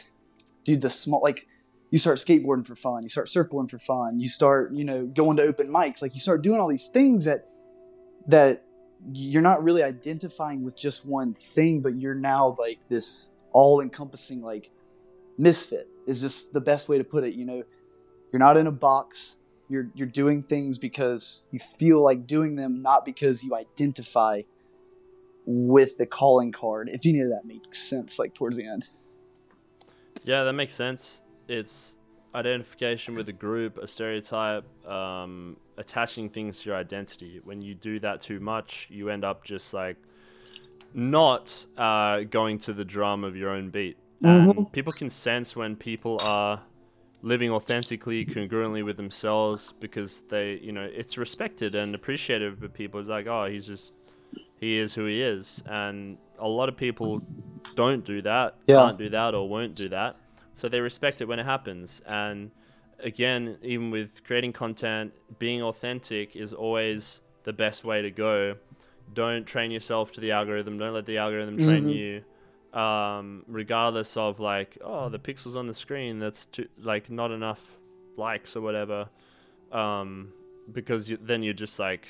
dude, the small like you start skateboarding for fun, you start surfboarding for fun, you start, you know, going to open mics, like you start doing all these things that that you're not really identifying with just one thing, but you're now like this all encompassing like misfit is just the best way to put it, you know. You're not in a box. You're you're doing things because you feel like doing them, not because you identify with the calling card. If any of that makes sense, like towards the end. Yeah, that makes sense it's identification with a group, a stereotype, um, attaching things to your identity. When you do that too much, you end up just like not uh, going to the drum of your own beat. Mm-hmm. People can sense when people are living authentically, congruently with themselves because they, you know, it's respected and appreciated by people. It's like, oh, he's just, he is who he is. And a lot of people don't do that, yeah. can't do that, or won't do that so they respect it when it happens and again even with creating content being authentic is always the best way to go don't train yourself to the algorithm don't let the algorithm train mm-hmm. you um, regardless of like oh the pixels on the screen that's too, like not enough likes or whatever um, because you, then you're just like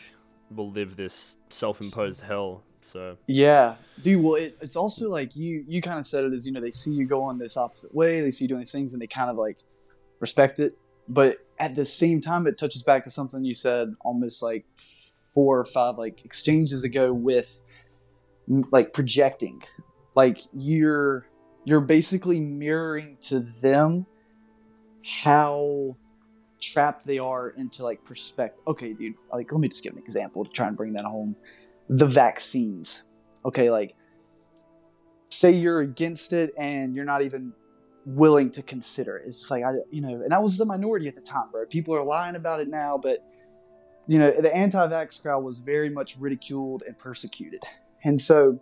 will live this self-imposed hell so yeah, dude. Well, it, it's also like you you kind of said it as you know they see you going this opposite way, they see you doing these things, and they kind of like respect it. But at the same time, it touches back to something you said almost like four or five like exchanges ago with like projecting, like you're you're basically mirroring to them how trapped they are into like perspective. Okay, dude. Like, let me just give an example to try and bring that home the vaccines. Okay, like say you're against it and you're not even willing to consider it. It's just like I, you know, and that was the minority at the time, bro. People are lying about it now, but you know, the anti-vax crowd was very much ridiculed and persecuted, and so,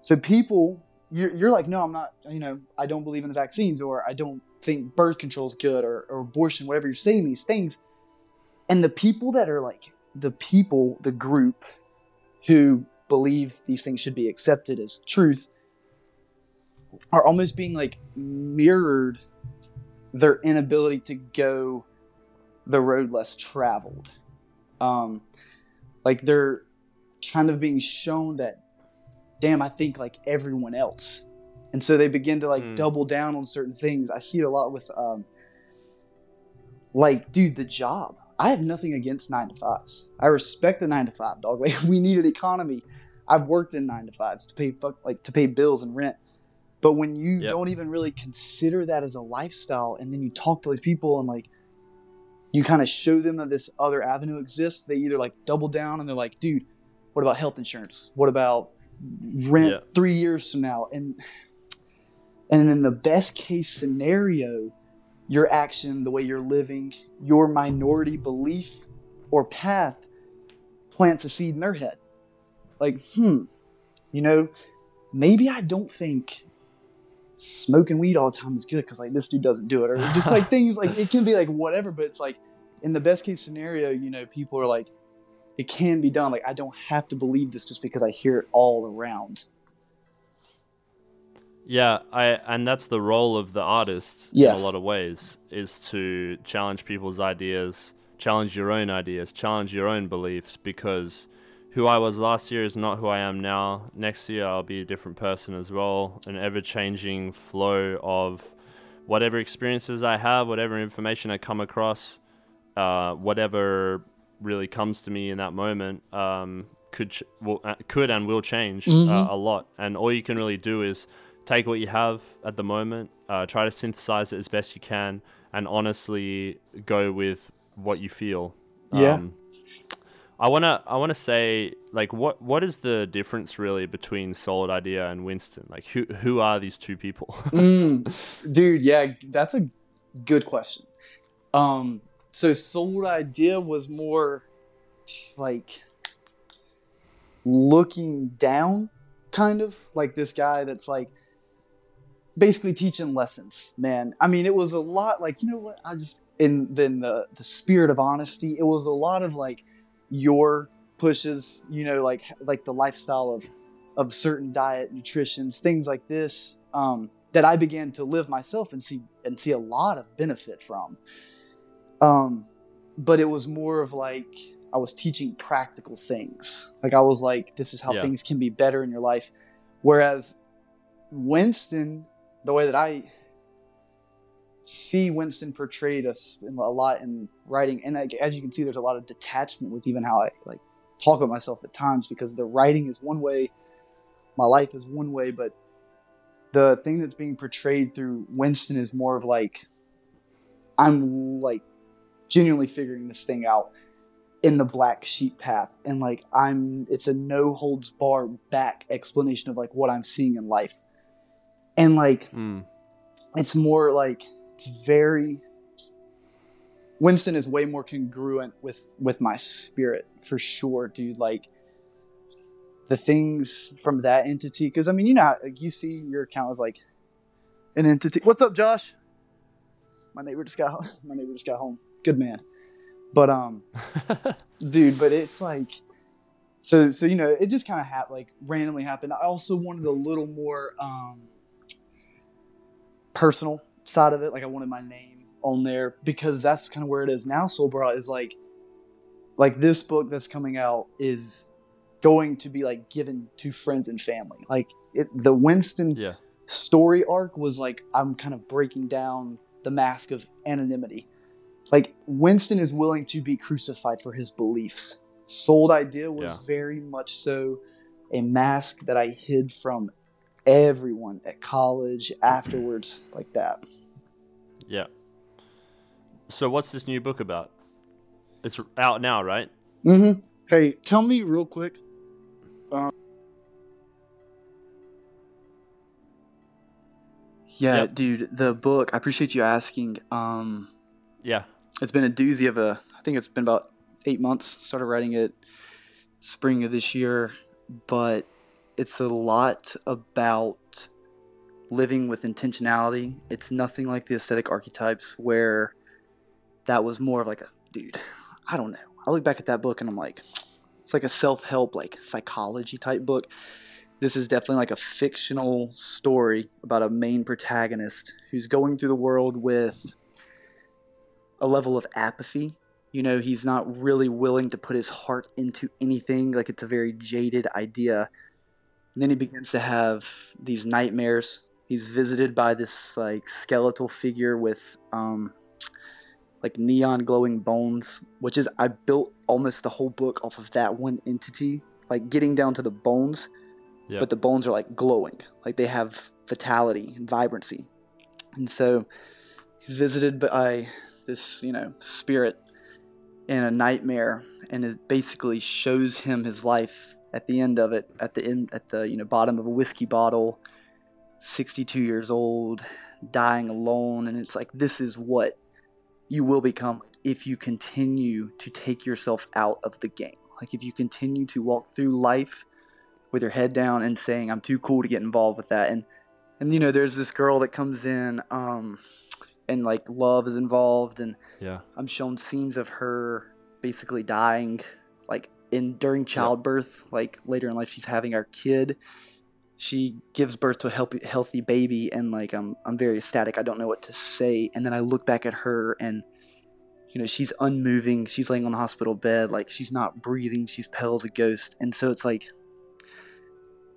so people, you're, you're like, no, I'm not. You know, I don't believe in the vaccines, or I don't think birth control is good, or, or abortion, whatever you're saying these things, and the people that are like the people, the group who believe these things should be accepted as truth are almost being like mirrored their inability to go the road less traveled. Um, like they're kind of being shown that, damn, I think like everyone else. And so they begin to like mm. double down on certain things. I see it a lot with, um, like, dude, the job. I have nothing against nine to fives. I respect a nine to five dog. Like we need an economy. I've worked in nine to fives to pay fuck like to pay bills and rent. But when you yep. don't even really consider that as a lifestyle, and then you talk to these people and like you kind of show them that this other avenue exists, they either like double down and they're like, dude, what about health insurance? What about rent yeah. three years from now? And and in the best case scenario, your action, the way you're living, your minority belief or path plants a seed in their head. Like, hmm, you know, maybe I don't think smoking weed all the time is good because like this dude doesn't do it, or just like things like it can be like whatever, but it's like in the best case scenario, you know, people are like, it can be done. Like I don't have to believe this just because I hear it all around. Yeah, I and that's the role of the artist yes. in a lot of ways is to challenge people's ideas, challenge your own ideas, challenge your own beliefs because who I was last year is not who I am now. Next year I'll be a different person as well. An ever changing flow of whatever experiences I have, whatever information I come across, uh, whatever really comes to me in that moment um, could ch- will, uh, could and will change uh, Mhm. uh, a lot. And all you can really do is take what you have at the moment, uh, try to synthesize it as best you can, and honestly go with what you feel. Yeah. I wanna I wanna say like what what is the difference really between Souled Idea and Winston? Like who who are these two people? Mm, dude, yeah, that's a good question. Um, so Souled Idea was more like looking down, kind of like this guy that's like basically teaching lessons. Man, I mean, it was a lot like you know what I just in then the the spirit of honesty. It was a lot of like your pushes, you know, like like the lifestyle of of certain diet, nutritions, things like this. Um, that I began to live myself and see and see a lot of benefit from. Um, but it was more of like I was teaching practical things. Like I was like, this is how Yeah. things can be better in your life. Whereas Winston, the way that I see Winston portrayed us in a lot in writing, and like, as you can see, there's a lot of detachment with even how I like talk about myself at times because the writing is one way, my life is one way, but the thing that's being portrayed through Winston is more of like I'm like genuinely figuring this thing out in the black sheep path. And like I'm it's a no holds bar back explanation of like what I'm seeing in life. And like Mm, it's more like it's very Winston is way more congruent with with my spirit for sure, dude. Like the things from that entity, because I mean, you know, how, like, you see your account as like an entity. What's up, Josh? My neighbor just got home. my neighbor just got home. Good man. But um, dude, but it's like so so you know it just kind of hap- like randomly happened. I also wanted a little more um personal side of it. Like I wanted my name on there because that's kind of where it is now. SolBrah is like, like this book that's coming out is going to be like given to friends and family. Like it, the Winston yeah. story arc was like I'm kind of breaking down the mask of anonymity. Like Winston is willing to be crucified for his beliefs. Souled Idea was Yeah. very much so a mask that I hid from everyone at college afterwards like that. Yeah. So what's this new book about? It's out now, right? Mm-hmm. Hey, tell me real quick. Um, yeah, Yep. dude, the book. I appreciate you asking. Um, Yeah. it's been a doozy of a. I think it's been about eight months. Started writing it spring of this year, but it's a lot about living with intentionality. It's nothing like the aesthetic archetypes where that was more of like a dude. I don't know. I look back at that book and I'm like, it's like a self-help, like psychology type book. This is definitely like a fictional story about a main protagonist who's going through the world with a level of apathy. You know, he's not really willing to put his heart into anything. Like it's a very jaded idea. And then he begins to have these nightmares. He's visited by this like skeletal figure with um like neon glowing bones, which is I built almost the whole book off of that one entity, like getting down to the bones. Yeah. But the bones are like glowing, like they have vitality and vibrancy. And so he's visited by this, you know, spirit in a nightmare and it basically shows him his life at the end of it at the end at the you know bottom of a whiskey bottle 62 years old dying alone and it's like this is what you will become if you continue to take yourself out of the game like if you continue to walk through life with your head down and saying i'm too cool to get involved with that and and you know there's this girl that comes in um and like love is involved and Yeah. I'm shown scenes of her basically dying, in during childbirth. Like later in life, she's having our kid. She gives birth to a healthy, healthy baby, and like I'm, I'm very ecstatic. I don't know what to say. And then I look back at her, and you know, she's unmoving. She's laying on the hospital bed, like she's not breathing. She's pale as a ghost, and so it's like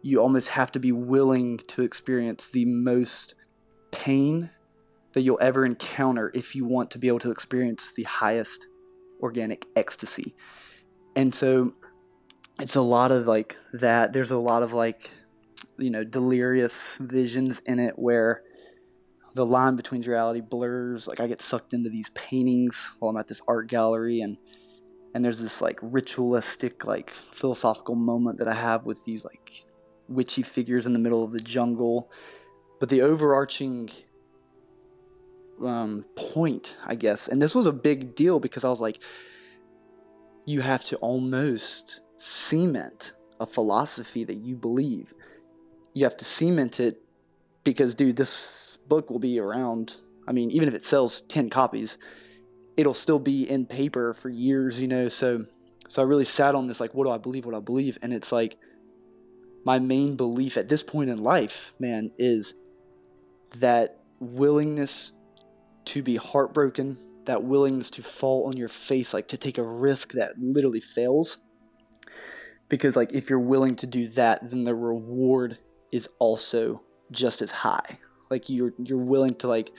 you almost have to be willing to experience the most pain that you'll ever encounter if you want to be able to experience the highest organic ecstasy. And so it's a lot of like that. There's a lot of like, you know, delirious visions in it where the line between reality blurs. Like I get sucked into these paintings while I'm at this art gallery and and there's this like ritualistic like philosophical moment that I have with these like witchy figures in the middle of the jungle. But the overarching um, point, I guess, and this was a big deal because I was like, you have to almost cement a philosophy that you believe. You have to cement it because, dude, this book will be around. I mean, even if it sells 10 copies, it'll still be in paper for years, you know. So, so I really sat on this, like, what do I believe? What do I believe? And it's like, my main belief at this point in life, man, is that willingness to be heartbroken, that willingness to fall on your face, like to take a risk that literally fails. Because, like, if you're willing to do that, then the reward is also just as high. Like, you're you're willing to like,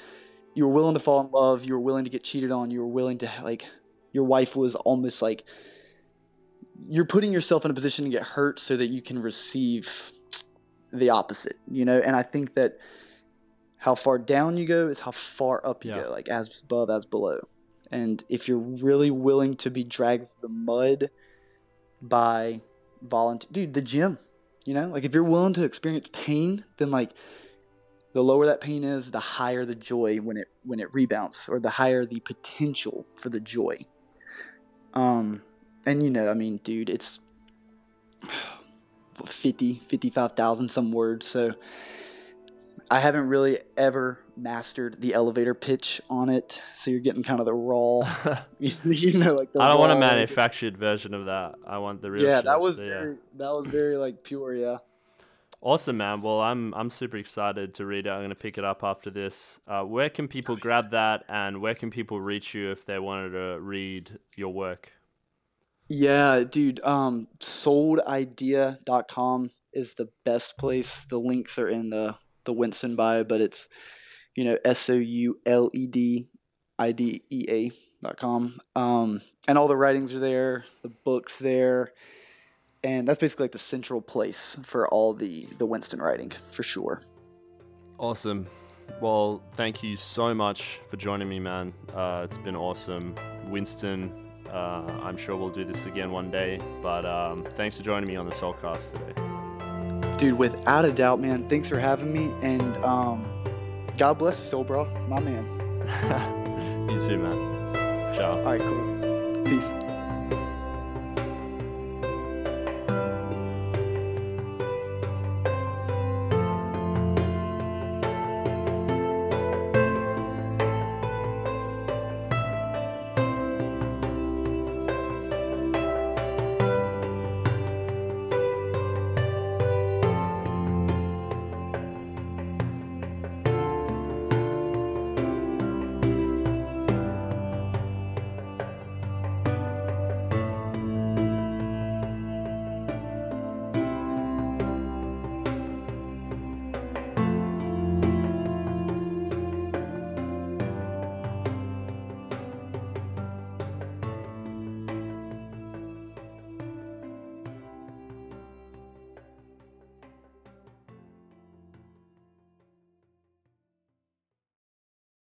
you were willing to fall in love, you were willing to get cheated on, you were willing to like, your wife was almost like you're putting yourself in a position to get hurt so that you can receive the opposite, you know? And I think that how far down you go is how far up you yeah. go, like as above, as below. And if you're really willing to be dragged through the mud by volunteer, dude, the gym, you know, like if you're willing to experience pain, then like the lower that pain is, the higher the joy when it when it rebounds, or the higher the potential for the joy. Um, and you know, I mean, dude, it's 50, 55,000 some words. So I haven't really ever mastered the elevator pitch on it. So you're getting kind of the raw, you know, like the I don't want a manufactured version of that. I want the real. Yeah, shit, that was so, very, yeah. that was very like pure. Yeah. Awesome, man. Well, I'm I'm super excited to read it. I'm gonna pick it up after this. Uh, where can people nice. grab that, and where can people reach you if they wanted to read your work? Yeah, dude. Um, souledidea.com is the best place. The links are in the the Winston bio, but it's you know S O U L E D I D E A dot com. Um, and all the writings are there, the books there, and that's basically like the central place for all the the Winston writing for sure. Awesome. Well, thank you so much for joining me, man. Uh, it's been awesome. Winston, uh, I'm sure we'll do this again one day. But um, thanks for joining me on the Soulcast today. Dude, without a doubt, man. Thanks for having me. And um, God bless you, SolBrah. My man. you too, man. Ciao. All right, cool. Peace.